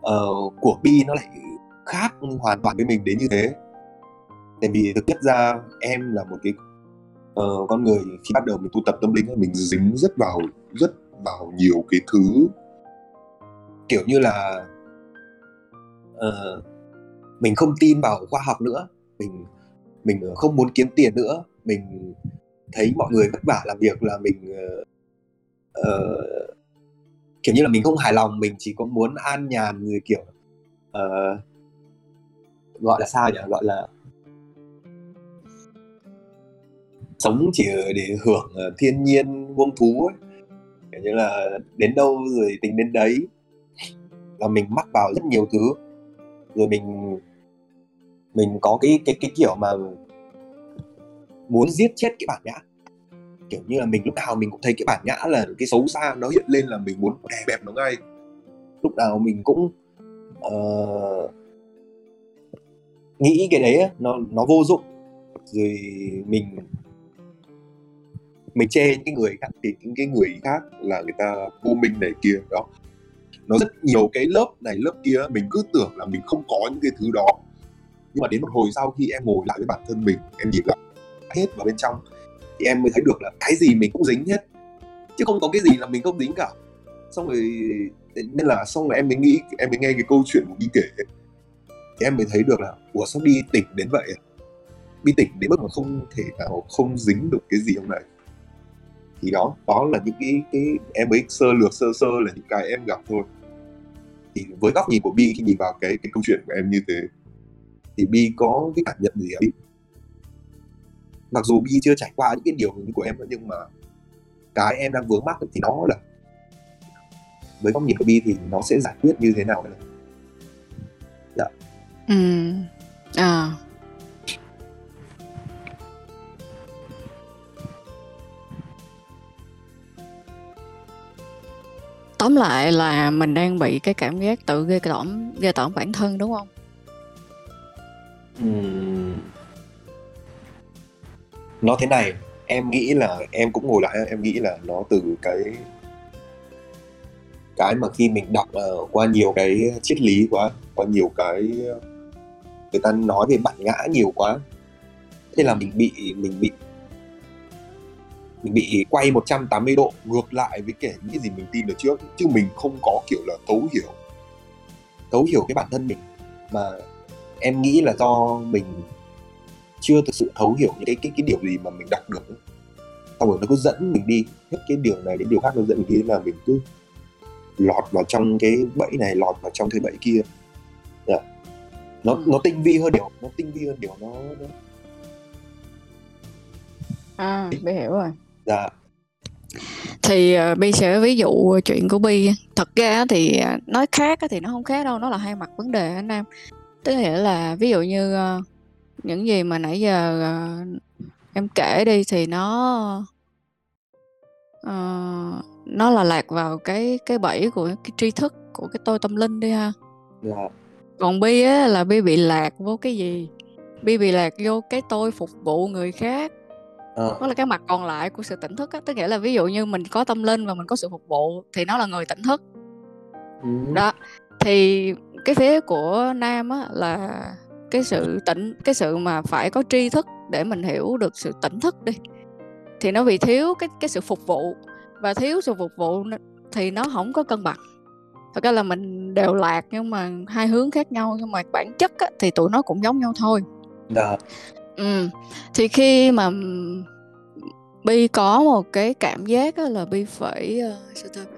ờ, của Bi nó lại khác hoàn toàn với mình đến như thế. Tại vì thực chất ra em là một cái ờ, con người khi bắt đầu mình tu tập tâm linh mình dính rất vào rất vào nhiều cái thứ. Kiểu như là ờ, mình không tin vào khoa học nữa mình mình không muốn kiếm tiền nữa mình thấy mọi người vất vả làm việc là mình uh, kiểu như là mình không hài lòng mình chỉ có muốn an nhàn người kiểu uh, gọi là sao nhỉ? Gọi là sống chỉ để hưởng thiên nhiên vuông thú ấy. Kiểu như là đến đâu rồi tính đến đấy. Là mình mắc vào rất nhiều thứ. Rồi mình mình có cái cái cái kiểu mà muốn giết chết cái bản ngã kiểu như là mình lúc nào mình cũng thấy cái bản ngã là cái xấu xa nó hiện lên là mình muốn đè bẹp nó ngay. Lúc nào mình cũng uh, nghĩ cái đấy nó nó vô dụng. Rồi mình mình chê những cái người khác thì những cái người khác là người ta vô minh này kia đó. Nó rất nhiều cái lớp này lớp kia mình cứ tưởng là mình không có những cái thứ đó. Nhưng mà đến một hồi sau khi em ngồi lại với bản thân mình em nhìn lại hết vào bên trong, thì em mới thấy được là cái gì mình cũng dính hết. Chứ không có cái gì là mình không dính cả. Xong rồi nên là xong rồi em mới nghĩ, em mới nghe cái câu chuyện của Bi kể. Thì em mới thấy được là, ủa, sao Bi tỉnh đến vậy? Bi tỉnh đến mức mà không thể nào không dính được cái gì trong này. Thì đó đó là những cái cái em mới sơ lược, sơ sơ là những cái em gặp thôi. Thì với góc nhìn của Bi khi nhìn vào cái cái câu chuyện của em như thế, thì Bi có cái cảm nhận gì ạ? Mặc dù Bi chưa trải qua những cái điều của em nhưng mà cái em đang vướng mắc thì nó là với góc nhìn của Bi thì nó sẽ giải quyết như thế nào nữa Ừm. À. Tóm lại là mình đang bị cái cảm giác tự ghê tởm ghê tởm bản thân đúng không? Ừm nó thế này em nghĩ là em cũng ngồi lại em nghĩ là nó từ cái cái mà khi mình đọc uh, qua nhiều cái triết lý quá qua nhiều cái người ta nói về bản ngã nhiều quá thế là mình bị mình bị mình bị quay 180 độ ngược lại với kể những gì mình tin được trước chứ mình không có kiểu là thấu hiểu thấu hiểu cái bản thân mình. Mà em nghĩ là do mình chưa thực sự thấu hiểu những cái cái cái điều gì mà mình đọc được xong rồi nó cứ dẫn mình đi hết cái điều này đến điều khác nó dẫn mình đi là mình cứ lọt vào trong cái bẫy này lọt vào trong cái bẫy kia Dạ. nó Ừ. nó tinh vi hơn điều nó tinh vi hơn điều nó, nó À, Bi hiểu rồi. dạ Thì uh, Bi sẽ ví dụ chuyện của Bi. Thật ra thì ờ, nói khác thì nó không khác đâu, nó là hai mặt vấn đề anh Nam. Tức nghĩa là ví dụ như ờ, những gì mà nãy giờ ờ, em kể đi thì nó ờ, nó là lạc vào cái cái bẫy của cái tri thức của cái tôi tâm linh đi ha. dạ Còn Bi á là Bi bị lạc vô cái gì? Bi bị lạc vô cái tôi phục vụ người khác. ờ. đó là cái mặt còn lại của sự tỉnh thức á tức nghĩa là ví dụ như mình có tâm linh và mình có sự phục vụ thì nó là người tỉnh thức ừ. đó thì cái phía của nam á là cái sự tỉnh cái sự mà phải có tri thức để mình hiểu được sự tỉnh thức đi. Thì nó bị thiếu cái cái sự phục vụ và thiếu sự phục vụ thì nó không có cân bằng. Thật ra là mình đều lạc nhưng mà hai hướng khác nhau nhưng mà bản chất á, thì tụi nó cũng giống nhau thôi. Dạ. Ừ thì khi mà bi có một cái cảm giác là bi phải uh, sao ta?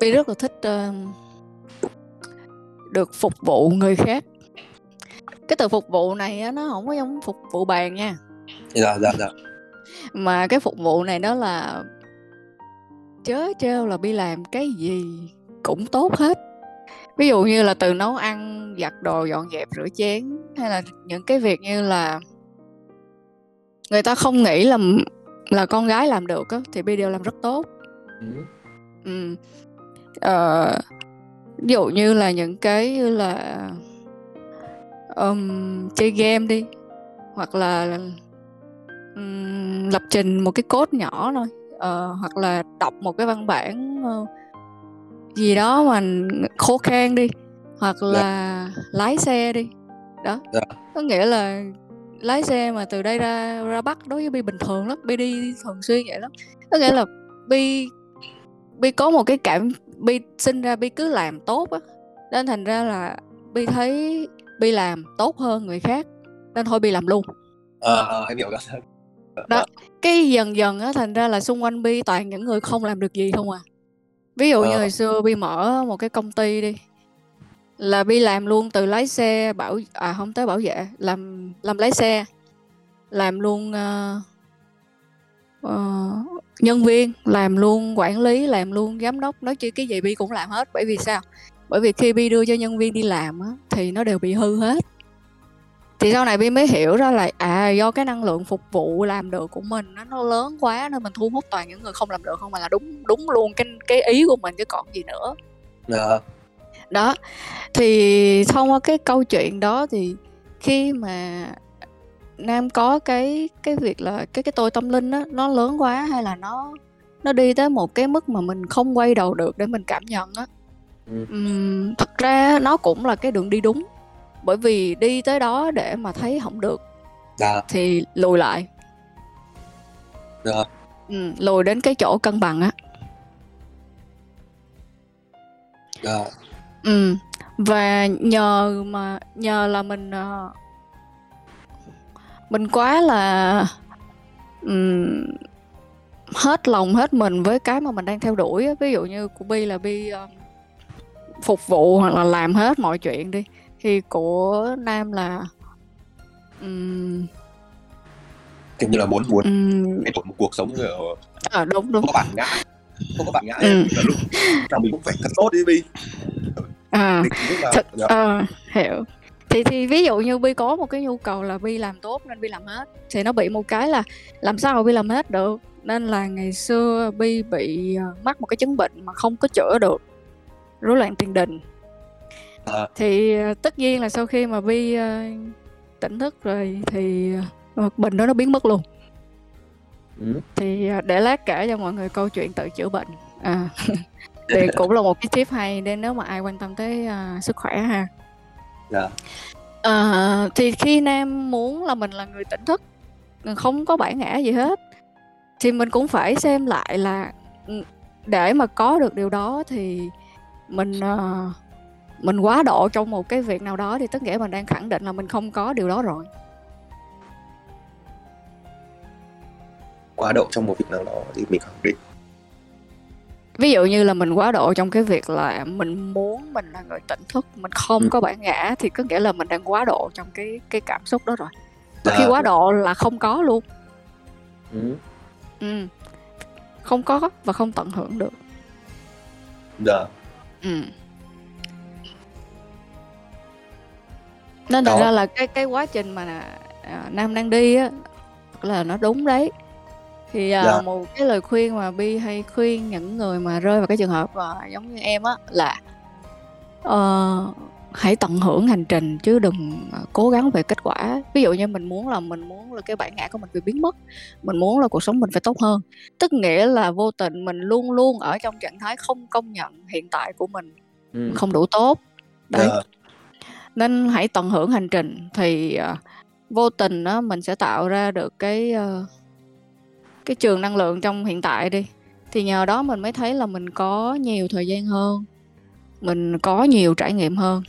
Bi rất là thích uh, được phục vụ người khác. Cái từ phục vụ này á, nó không có giống phục vụ bàn nha. Dạ dạ dạ. Mà cái phục vụ này đó là chớ trêu là bi làm cái gì cũng tốt hết. Ví dụ như là từ nấu ăn giặt đồ dọn dẹp rửa chén hay là những cái việc như là người ta không nghĩ là là con gái làm được á thì bi đều làm rất tốt. Ừ. ừ. Ờ, ví dụ như là những cái như là um, chơi game đi hoặc là um, lập trình một cái code nhỏ thôi uh, hoặc là đọc một cái văn bản uh, gì đó mà khô khan đi hoặc dạ. là yeah. lái xe đi đó yeah. Dạ. có nghĩa là lái xe mà từ đây ra ra bắc đối với bi bình thường lắm bi đi thường xuyên vậy lắm có nghĩa là bi bi có một cái cảm bi sinh ra bi cứ làm tốt á. Nên thành ra là bi thấy bi làm tốt hơn người khác nên thôi bi làm luôn. Ờ à, em hiểu đó đó cái dần dần á thành ra là xung quanh bi toàn những người không làm được gì không à. Ví dụ như ờ. hồi xưa bi mở một cái công ty đi là bi làm luôn từ lái xe bảo à không tới bảo vệ làm làm lái xe làm luôn uh, uh, nhân viên làm luôn quản lý làm luôn giám đốc nói chứ cái gì bi cũng làm hết. Bởi vì sao? Bởi vì khi bi đưa cho nhân viên đi làm á, thì nó đều bị hư hết. Thì sau này bi mới hiểu ra là à do cái năng lượng phục vụ làm được của mình nó, nó lớn quá nên mình thu hút toàn những người không làm được không? Mà là đúng đúng luôn cái cái ý của mình chứ còn gì nữa. Dạ. đó. Thì thông qua cái câu chuyện đó thì khi mà nam có cái cái việc là cái cái tôi tâm linh á nó lớn quá hay là nó nó đi tới một cái mức mà mình không quay đầu được để mình cảm nhận á ừ. uhm, thật ra nó cũng là cái đường đi đúng bởi vì đi tới đó để mà thấy không được dạ. thì lùi lại dạ. ừ, lùi đến cái chỗ cân bằng á dạ. ừ và nhờ mà nhờ là mình uh, mình quá là um, hết lòng hết mình với cái mà mình đang theo đuổi ví dụ như của bi là bi um, phục vụ hoặc là làm hết mọi chuyện đi. Thì của nam là um, kiểu như là muốn muốn um, thay đổi một cuộc sống ở à, đúng đúng. Có bản ngã. Không có bản ngã ừ. lúc nào mình cũng phải thật tốt đi bi. À, thật, à, hiểu thì thì ví dụ như bi có một cái nhu cầu là bi làm tốt nên bi làm hết. Thì nó bị một cái là làm sao mà bi làm hết được? Nên là ngày xưa bi bị ờ, mắc một cái chứng bệnh mà không có chữa được rối loạn tiền đình. À. thì ờ, tất nhiên là sau khi mà bi tỉnh thức rồi thì bệnh đó nó biến mất luôn. Ừ. thì để lát kể cho mọi người câu chuyện tự chữa bệnh. À <laughs> thì cũng là một cái tip hay nên nếu mà ai quan tâm tới uh, sức khỏe ha dạ. À, thì khi nam muốn là mình là người tỉnh thức không có bản ngã gì hết thì mình cũng phải xem lại là ừ, để mà có được điều đó thì mình uh, mình quá độ trong một cái việc nào đó thì tất nghĩa mình đang khẳng định là mình không có điều đó rồi. Quá độ trong một việc nào đó thì mình khẳng định ví dụ như là mình quá độ trong cái việc là mình muốn mình là người tỉnh thức mình không ừ. có bản ngã thì có nghĩa là mình đang quá độ trong cái cái cảm xúc đó rồi và khi quá độ là không có luôn ừ. ừ. không có và không tận hưởng được dạ ừ. nên thành ra là cái cái quá trình mà à, nam đang đi á là nó đúng đấy thì à, Dạ. một cái lời khuyên mà Bi hay khuyên những người mà rơi vào cái trường hợp mà giống như em á là ờ, hãy tận hưởng hành trình chứ đừng ờ, cố gắng về kết quả ví dụ như mình muốn là mình muốn là cái bản ngã của mình phải biến mất mình muốn là cuộc sống mình phải tốt hơn tức nghĩa là vô tình mình luôn luôn ở trong trạng thái không công nhận hiện tại của mình ừ. không đủ tốt đấy yeah. Dạ. nên hãy tận hưởng hành trình thì uh, vô tình đó mình sẽ tạo ra được cái uh, cái trường năng lượng trong hiện tại đi thì nhờ đó mình mới thấy là mình có nhiều thời gian hơn mình có nhiều trải nghiệm hơn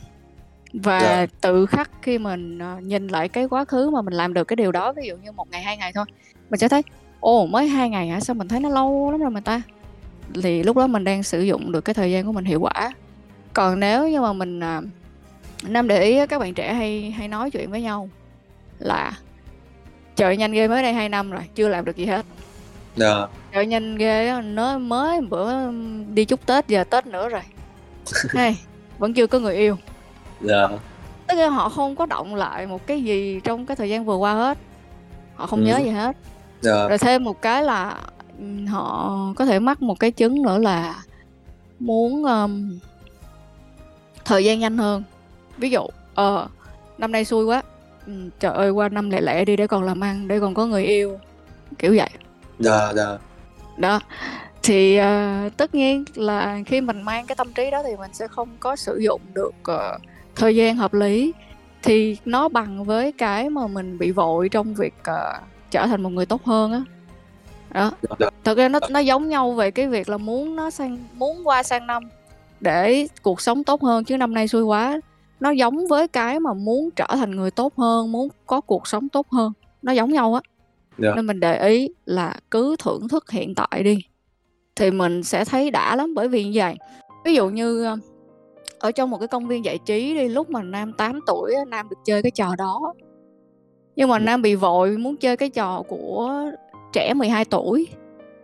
và yeah. Dạ. tự khắc khi mình uh, nhìn lại cái quá khứ mà mình làm được cái điều đó ví dụ như một ngày hai ngày thôi mình sẽ thấy ồ mới hai ngày hả sao mình thấy nó lâu lắm rồi mà ta thì lúc đó mình đang sử dụng được cái thời gian của mình hiệu quả còn nếu như mà mình uh, nam để ý các bạn trẻ hay hay nói chuyện với nhau là trời nhanh ghê mới đây hai năm rồi chưa làm được gì hết Dạ. trời nhanh ghê nó mới bữa đi chúc tết giờ tết nữa rồi. <laughs> Hay vẫn chưa có người yêu. Dạ. Tức là họ không có động lại một cái gì trong cái thời gian vừa qua hết. Họ không ừ. nhớ gì hết. Dạ. rồi thêm một cái là họ có thể mắc một cái chứng nữa là muốn um, thời gian nhanh hơn. Ví dụ ờ uh, năm nay xui quá. Ừ, trời ơi qua năm lẻ lẻ đi để còn làm ăn để còn có người yêu. Kiểu vậy dạ dạ. Đó. Thì uh, tất nhiên là khi mình mang cái tâm trí đó thì mình sẽ không có sử dụng được uh, thời gian hợp lý. Thì nó bằng với cái mà mình bị vội trong việc uh, trở thành một người tốt hơn á. Đó. Dạ, dạ. thật ra nó nó giống nhau về cái việc là muốn nó sang muốn qua sang năm để cuộc sống tốt hơn chứ năm nay xui quá. Nó giống với cái mà muốn trở thành người tốt hơn muốn có cuộc sống tốt hơn. Nó giống nhau á yeah. nên mình để ý là cứ thưởng thức hiện tại đi thì mình sẽ thấy đã lắm bởi vì như vậy. Ví dụ như ờ, ở trong một cái công viên giải trí đi lúc mà nam 8 tuổi nam được chơi cái trò đó. Nhưng mà nam bị vội muốn chơi cái trò của trẻ 12 tuổi.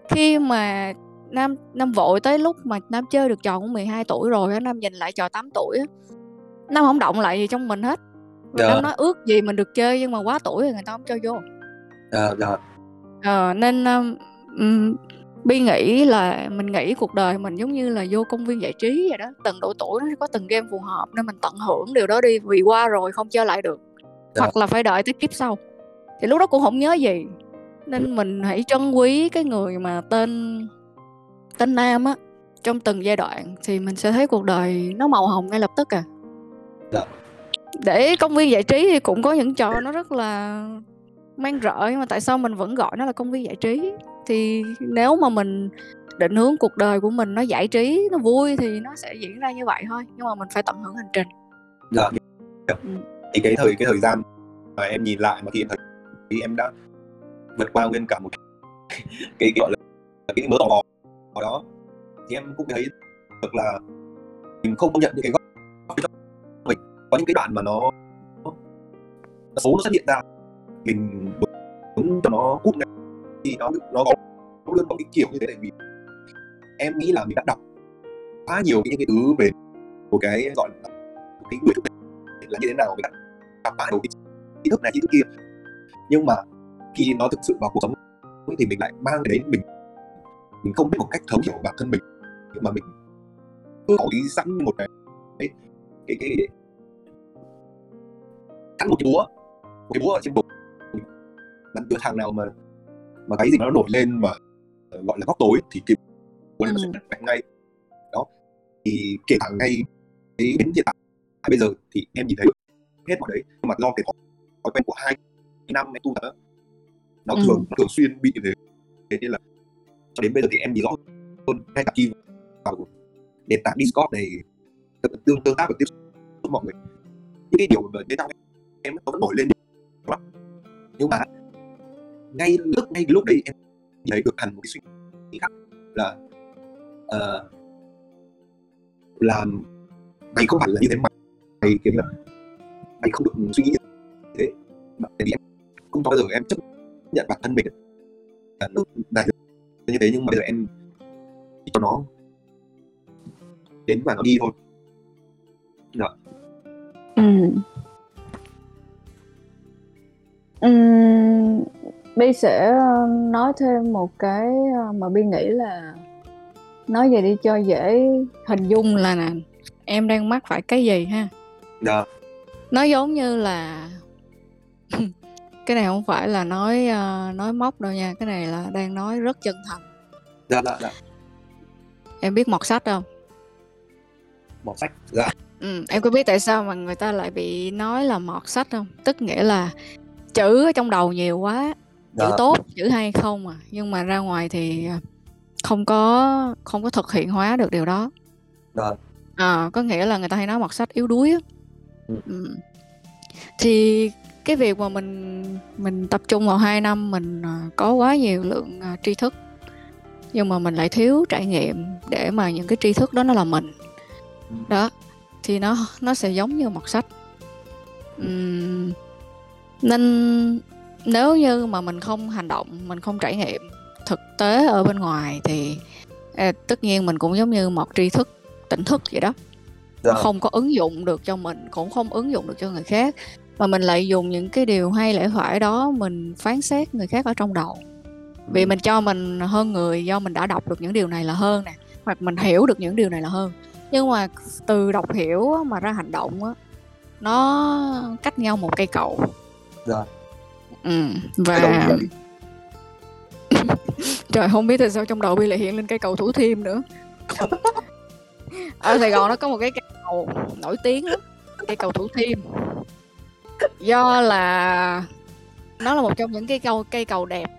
Khi mà nam nam vội tới lúc mà nam chơi được trò của 12 tuổi rồi á nam nhìn lại trò 8 tuổi á nam không động lại gì trong mình hết. Dạ. nam nói ước gì mình được chơi nhưng mà quá tuổi rồi người ta không cho vô dạ dạ ờ, nên um, Bi nghĩ là mình nghĩ cuộc đời mình giống như là vô công viên giải trí vậy đó. Từng độ tuổi nó có từng game phù hợp nên mình tận hưởng điều đó đi vì qua rồi không chơi lại được. Dạ. hoặc là phải đợi tới kiếp sau. Thì lúc đó cũng không nhớ gì. Nên mình hãy trân quý cái người mà tên tên nam á. Trong từng giai đoạn thì mình sẽ thấy cuộc đời nó màu hồng ngay lập tức à. Dạ. để công viên giải trí thì cũng có những trò nó rất là mang rợ nhưng mà tại sao mình vẫn gọi nó là công viên giải trí thì nếu mà mình định hướng cuộc đời của mình nó giải trí nó vui thì nó sẽ diễn ra như vậy thôi nhưng mà mình phải tận hưởng hành trình dạ ừ. thì cái thời cái thời gian mà em nhìn lại mà em thấy em đã vượt qua nguyên cả một cái, cái gọi là cái mớ tò mò đó thì em cũng thấy được là mình không công nhận những cái góc mình có những cái đoạn mà nó, nó số nó xuất hiện ra mình đúng cho nó cút ngay thì nó nó có luôn có cái kiểu như thế này vì em nghĩ là mình đã đọc quá nhiều những cái thứ về một cái gọi là cái người này là như thế nào mình đã đọc quá nhiều cái kiến thức này kiến thức kia nhưng mà khi nó thực sự vào cuộc sống thì mình lại mang đến mình mình không biết một cách thấu hiểu bản thân mình mà mình cứ có ý sẵn một cái cái cái, cái cắn một cái búa một cái búa ở trên bụng bắn đưa thằng nào mà mà cái gì nó nổi lên mà ờ, gọi là góc tối thì kịp ừ. nó sẽ mạnh ngay. Đó. Thì kể cả ngay cái đến hiện tại bây giờ thì em nhìn thấy hết mọi đấy. Nhưng mà do cái thói quen của hai năm em tu tập nó ừ. thường thường xuyên bị thế. Thế nên là cho đến bây giờ thì em nhìn rõ hơn ngay cả khi vào nền tảng Discord này tương tương tác và tiếp xúc với mọi người. Những cái điều mà đến trong em nó vẫn nổi lên. Nhưng mà ngay lúc ngay lúc đấy em thấy được hẳn một cái suy nghĩ khác là uh, làm mày không phải là như thế mà mày kiểu là mày không được suy nghĩ như thế tại vì em không bao giờ em chấp nhận bản thân mình là lúc này như thế nhưng mà bây giờ em cho nó đến và nó đi thôi Đó. ừ. Ừ, Bi sẽ ờ, nói thêm một cái ờ, mà Bi nghĩ là nói về đi cho dễ hình dung là nè em đang mắc phải cái gì ha? Dạ. nó giống như là <laughs> cái này không phải là nói ờ, nói móc đâu nha cái này là đang nói rất chân thành. Dạ dạ dạ. Em biết mọt sách không? Mọt sách dạ. Ừ, em có biết tại sao mà người ta lại bị nói là mọt sách không? Tức nghĩa là chữ ở trong đầu nhiều quá chữ tốt chữ hay không à nhưng mà ra ngoài thì không có không có thực hiện hóa được điều đó Dạ. à, có nghĩa là người ta hay nói mọt sách yếu đuối á Ừ. ừ. thì cái việc mà mình mình tập trung vào 2 năm mình à, có quá nhiều lượng à, tri thức nhưng mà mình lại thiếu trải nghiệm để mà những cái tri thức đó nó là mình Ừ. đó thì nó nó sẽ giống như một sách Ừm, nên nếu như mà mình không hành động mình không trải nghiệm thực tế ở bên ngoài thì à, tất nhiên mình cũng giống như một tri thức tỉnh thức vậy đó. Dạ. Không có ứng dụng được cho mình cũng không ứng dụng được cho người khác. Và mình lại dùng những cái điều hay lẽ phải đó mình phán xét người khác ở trong đầu. Vì mình cho mình hơn người do mình đã đọc được những điều này là hơn nè hoặc mình hiểu được những điều này là hơn. Nhưng mà từ đọc hiểu mà ra hành động á nó cách nhau một cây cầu. Dạ ừ. Và <laughs> trời không biết tại sao trong đầu bi lại hiện lên cây cầu thủ thiêm nữa ở sài gòn nó có một cái cầu nổi tiếng lắm cây cầu thủ thiêm do là nó là một trong những cái cầu cây cầu đẹp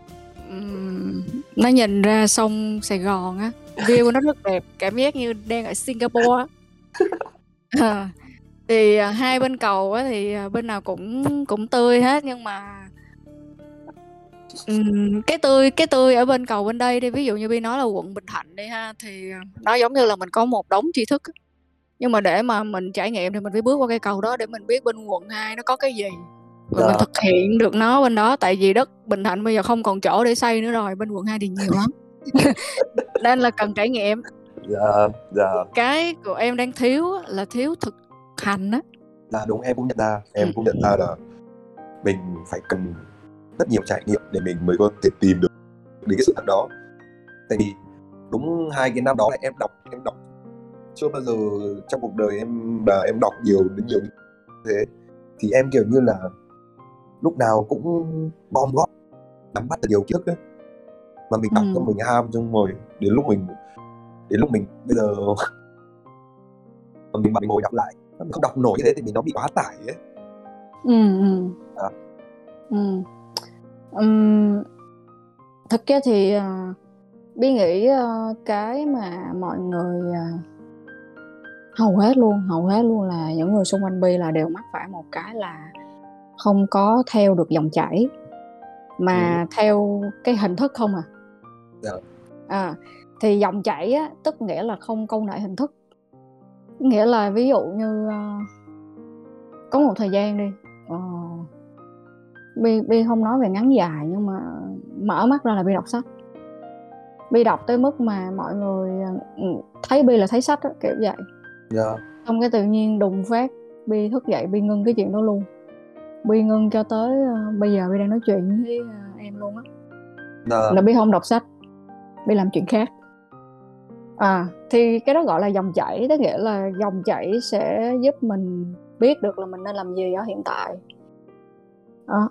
Ừm, nó nhìn ra sông Sài Gòn á view của nó rất đẹp cảm giác như đang ở Singapore á. À, thì à, hai bên cầu á thì à, bên nào cũng cũng tươi hết nhưng mà ừm, cái tươi cái tươi ở bên cầu bên đây đi ví dụ như Bi nói là quận Bình Thạnh đi ha thì nó giống như là mình có một đống tri thức á. nhưng mà để mà mình trải nghiệm thì mình phải bước qua cây cầu đó để mình biết bên quận 2 nó có cái gì và mình Dạ. thực hiện được nó bên đó tại vì đất Bình Thạnh bây giờ không còn chỗ để xây nữa rồi bên quận 2 thì nhiều lắm <laughs> nên là cần trải nghiệm dạ dạ cái của em đang thiếu á, là thiếu thực hành á dạ đúng em cũng nhận ra em Ừ. cũng nhận ra là mình phải cần rất nhiều trải nghiệm để mình mới có thể tìm được đến cái sự thật đó. Tại vì đúng hai cái năm đó là em đọc em đọc. Chưa bao giờ trong cuộc đời em là em đọc nhiều đến nhiều thế. Thì em kiểu như là lúc nào cũng gom góp nắm bắt được nhiều trước ấy. Mà mình đọc Ừ. cho mình ham xong rồi đến lúc mình đến lúc mình bây giờ mà mình mà mình ngồi đọc lại mình không đọc nổi như thế thì mình nó bị quá tải ấy. Ừ ừ. À. ừ Ừm, thực ra thì à, Bi nghĩ à, cái mà mọi người à, hầu hết luôn hầu hết luôn là những người xung quanh Bi là đều mắc phải một cái là không có theo được dòng chảy mà theo cái hình thức không à. Dạ. à thì dòng chảy á tức nghĩa là không câu nệ hình thức. Nghĩa là ví dụ như à, có một thời gian đi ờ, bi bi không nói về ngắn dài nhưng mà mở mắt ra là bi đọc sách. Bi đọc tới mức mà mọi người ừ, thấy bi là thấy sách á kiểu vậy. Dạ. Xong cái tự nhiên đùng phát bi thức dậy bi ngưng cái chuyện đó luôn. Bi ngưng cho tới ờ, bây giờ bi đang nói chuyện với ờ, em luôn á. Dạ. Là bi không đọc sách bi làm chuyện khác. À thì cái đó gọi là dòng chảy tức nghĩa là dòng chảy sẽ giúp mình biết được là mình nên làm gì ở hiện tại. Đó.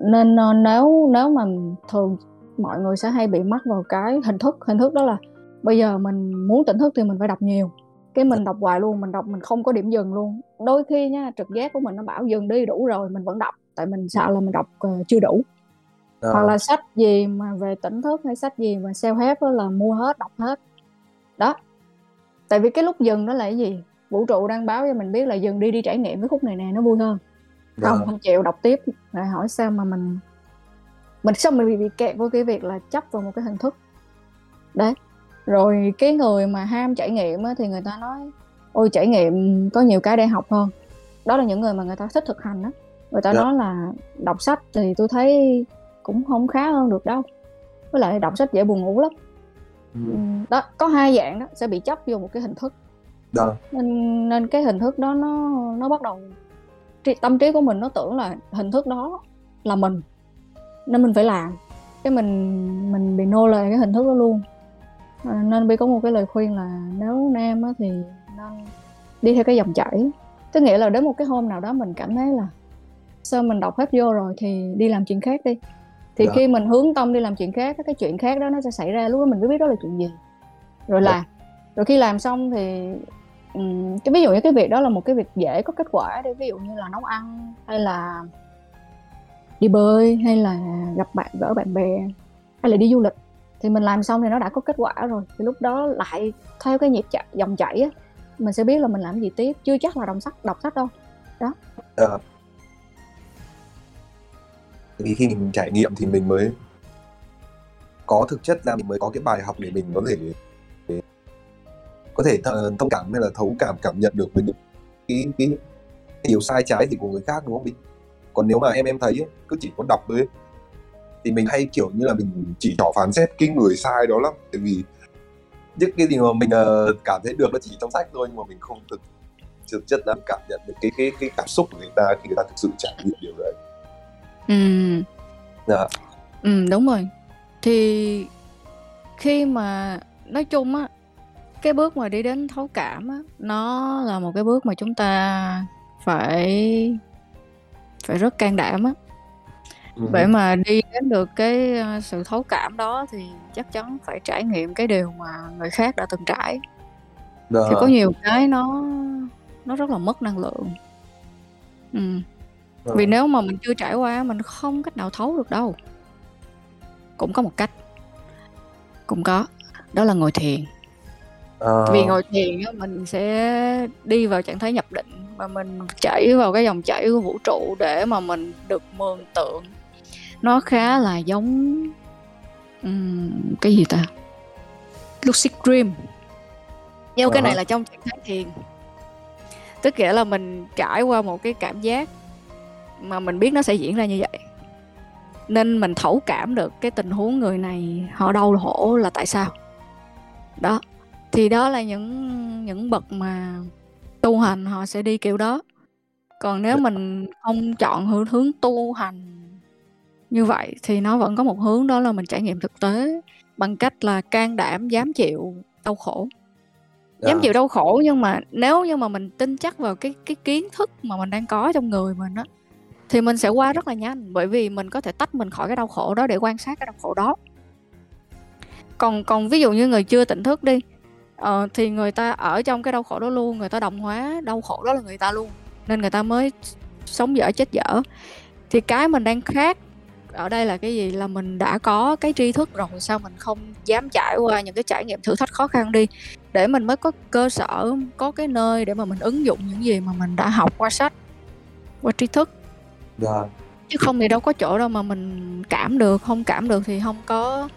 Nên ờ, nếu nếu mà thường mọi người sẽ hay bị mắc vào cái hình thức hình thức đó là bây giờ mình muốn tỉnh thức thì mình phải đọc nhiều. Cái mình đọc hoài luôn mình đọc mình không có điểm dừng luôn. Đôi khi nha trực giác của mình nó bảo dừng đi đủ rồi mình vẫn đọc tại mình sợ là mình đọc ờ, chưa đủ. Dạ hoặc là sách gì mà về tỉnh thức hay sách gì mà self help là mua hết đọc hết. Đó. Tại vì cái lúc dừng đó là cái gì? Vũ trụ đang báo cho mình biết là dừng đi đi trải nghiệm cái khúc này nè nó vui hơn không không chịu đọc tiếp. Lại hỏi sao mà mình mình sao mình bị, bị kẹt với cái việc là chấp vào một cái hình thức. Đấy. Rồi cái người mà ham trải nghiệm á, thì người ta nói ôi trải nghiệm có nhiều cái để học hơn. Đó là những người mà người ta thích thực hành á. Người ta Dạ. nói là đọc sách thì tôi thấy cũng không khá hơn được đâu. Với lại đọc sách dễ buồn ngủ lắm. Ừ. Ừ, đó có hai dạng đó sẽ bị chấp vô một cái hình thức. Dạ. Nên nên cái hình thức đó nó nó bắt đầu tâm trí của mình nó tưởng là hình thức đó là mình. Nên mình phải làm. Cái mình mình bị nô lệ cái hình thức đó luôn. À, nên bi có một cái lời khuyên là nếu nam á thì nên đi theo cái dòng chảy. Tức nghĩa là đến một cái hôm nào đó mình cảm thấy là sao mình đọc hết vô rồi thì đi làm chuyện khác đi. Thì Dạ. khi mình hướng tâm đi làm chuyện khác cái chuyện khác đó nó sẽ xảy ra. Lúc đó mình mới biết đó là chuyện gì. Rồi Dạ. làm. Rồi khi làm xong thì cái ví dụ như cái việc đó là một cái việc dễ có kết quả để ví dụ như là nấu ăn hay là đi bơi hay là gặp bạn gỡ bạn bè hay là đi du lịch. Thì mình làm xong thì nó đã có kết quả rồi thì lúc đó lại theo cái nhịp chạy, dòng chảy á mình sẽ biết là mình làm gì tiếp chưa chắc là đọc sách đọc sách đâu. Đó. Ờ. Vì khi mình trải nghiệm thì mình mới có thực chất là mình mới có cái bài học để mình có thể có thể th- thông cảm hay là thấu cảm cảm nhận được với những cái, cái điều sai trái gì của người khác đúng không Bình? Còn nếu mà em em thấy ấy, cứ chỉ có đọc thôi ấy, thì mình hay kiểu như là mình chỉ trỏ phán xét cái người sai đó lắm tại vì những cái gì mà mình ờ, cảm thấy được nó chỉ trong sách thôi nhưng mà mình không thực thực chất là cảm nhận được cái cái cái cảm xúc của người ta khi người ta thực sự trải nghiệm điều đấy ừ Dạ. ừ đúng rồi thì khi mà nói chung á cái bước mà đi đến thấu cảm á nó là một cái bước mà chúng ta phải phải rất can đảm á Ừ. để mà đi đến được cái ờ, sự thấu cảm đó thì chắc chắn phải trải nghiệm cái điều mà người khác đã từng trải Dạ. thì có nhiều cái nó nó rất là mất năng lượng ừ. Dạ. vì nếu mà mình chưa trải qua mình không cách nào thấu được đâu cũng có một cách cũng có đó là ngồi thiền Ờ, vì ngồi thiền á, mình sẽ đi vào trạng thái nhập định và mình chảy vào cái dòng chảy của vũ trụ để mà mình được mường tượng. Nó khá là giống ừm, cái gì ta? Lucid dream. Nhưng cái Ờ. này là trong trạng thái thiền. Tức nghĩa là mình trải qua một cái cảm giác mà mình biết nó sẽ diễn ra như vậy. Nên mình thấu cảm được cái tình huống người này họ đau khổ là tại sao. Đó thì đó là những những bậc mà tu hành họ sẽ đi kiểu đó. Còn nếu mình không chọn hướng hướng tu hành như vậy thì nó vẫn có một hướng đó là mình trải nghiệm thực tế bằng cách là can đảm dám chịu đau khổ. Dám dạ. chịu đau khổ nhưng mà nếu như mà mình tin chắc vào cái cái kiến thức mà mình đang có trong người mình á thì mình sẽ qua rất là nhanh. Bởi vì mình có thể tách mình khỏi cái đau khổ đó để quan sát cái đau khổ đó. Còn còn ví dụ như người chưa tỉnh thức đi ờ, thì người ta ở trong cái đau khổ đó luôn người ta đồng hóa đau khổ đó là người ta luôn nên người ta mới sống dở chết dở. Thì cái mình đang khác ở đây là cái gì? Là mình đã có cái tri thức rồi sao mình không dám trải qua những cái trải nghiệm thử thách khó khăn đi? Để mình mới có cơ sở có cái nơi để mà mình ứng dụng những gì mà mình đã học qua sách qua tri thức. Dạ. chứ không thì đâu có chỗ đâu mà mình cảm được không cảm được thì không có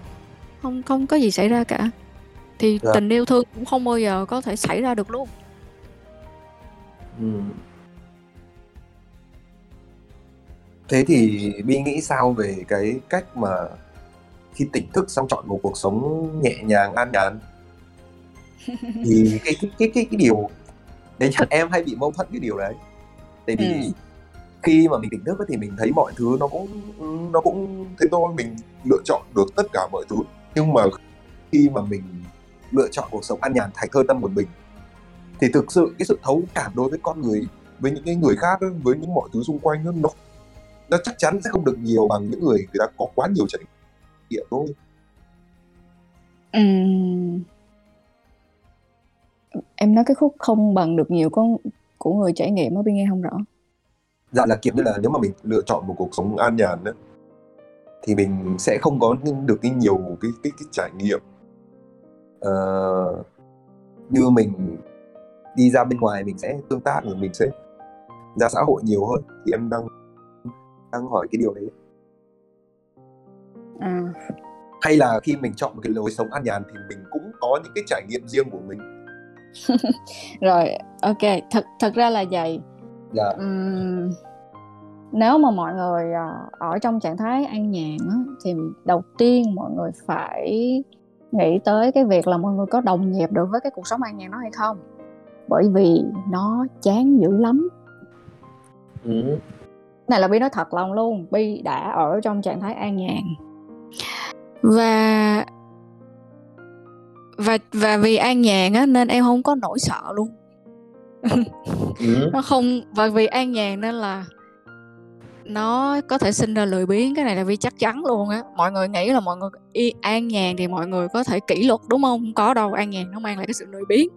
không không có gì xảy ra cả thì Dạ. tình yêu thương cũng không bao giờ có thể xảy ra được luôn Ừ. Thế thì Bi nghĩ sao về cái cách mà khi tỉnh thức xong chọn một cuộc sống nhẹ nhàng an nhàn <laughs> thì cái cái cái cái, cái điều đấy chắc em hay bị mâu thuẫn cái điều đấy tại vì Ừ. khi mà mình tỉnh thức thì mình thấy mọi thứ nó cũng nó cũng thế thôi mình lựa chọn được tất cả mọi thứ nhưng mà khi mà mình lựa chọn cuộc sống an nhàn thành thơi tâm một mình thì thực sự cái sự thấu cảm đối với con người với những cái người khác với những mọi thứ xung quanh nó nó chắc chắn sẽ không được nhiều bằng những người người ta có quá nhiều trải nghiệm không? Ừm. em nói cái khúc không bằng được nhiều của của người trải nghiệm á Bi nghe không rõ dạ là kiểu như là nếu mà mình lựa chọn một cuộc sống an nhàn ấy, thì mình sẽ không có được cái nhiều cái cái, cái trải nghiệm Ờ, như mình đi ra bên ngoài mình sẽ tương tác rồi mình sẽ ra xã hội nhiều hơn. Thì em đang đang hỏi cái điều đấy. À. hay là khi mình chọn một cái lối sống an nhàn thì mình cũng có những cái trải nghiệm riêng của mình? <laughs> Rồi ok thật thật ra là vậy. Dạ. Ừm, nếu mà mọi người à, ở trong trạng thái an nhàn á, thì đầu tiên mọi người phải nghĩ tới cái việc là mọi người có đồng nhịp được với cái cuộc sống an nhàn đó hay không bởi vì nó chán dữ lắm ừ. Này là Bi nói thật lòng luôn Bi đã ở trong trạng thái an nhàn và và và vì an nhàn á nên em không có nỗi sợ luôn ừ. <laughs> nó không và vì an nhàn nên là nó có thể sinh ra lười biếng cái này là vì chắc chắn luôn á mọi người nghĩ là mọi người y an nhàn thì mọi người có thể kỷ luật đúng không không có đâu an nhàn nó mang lại cái sự lười biếng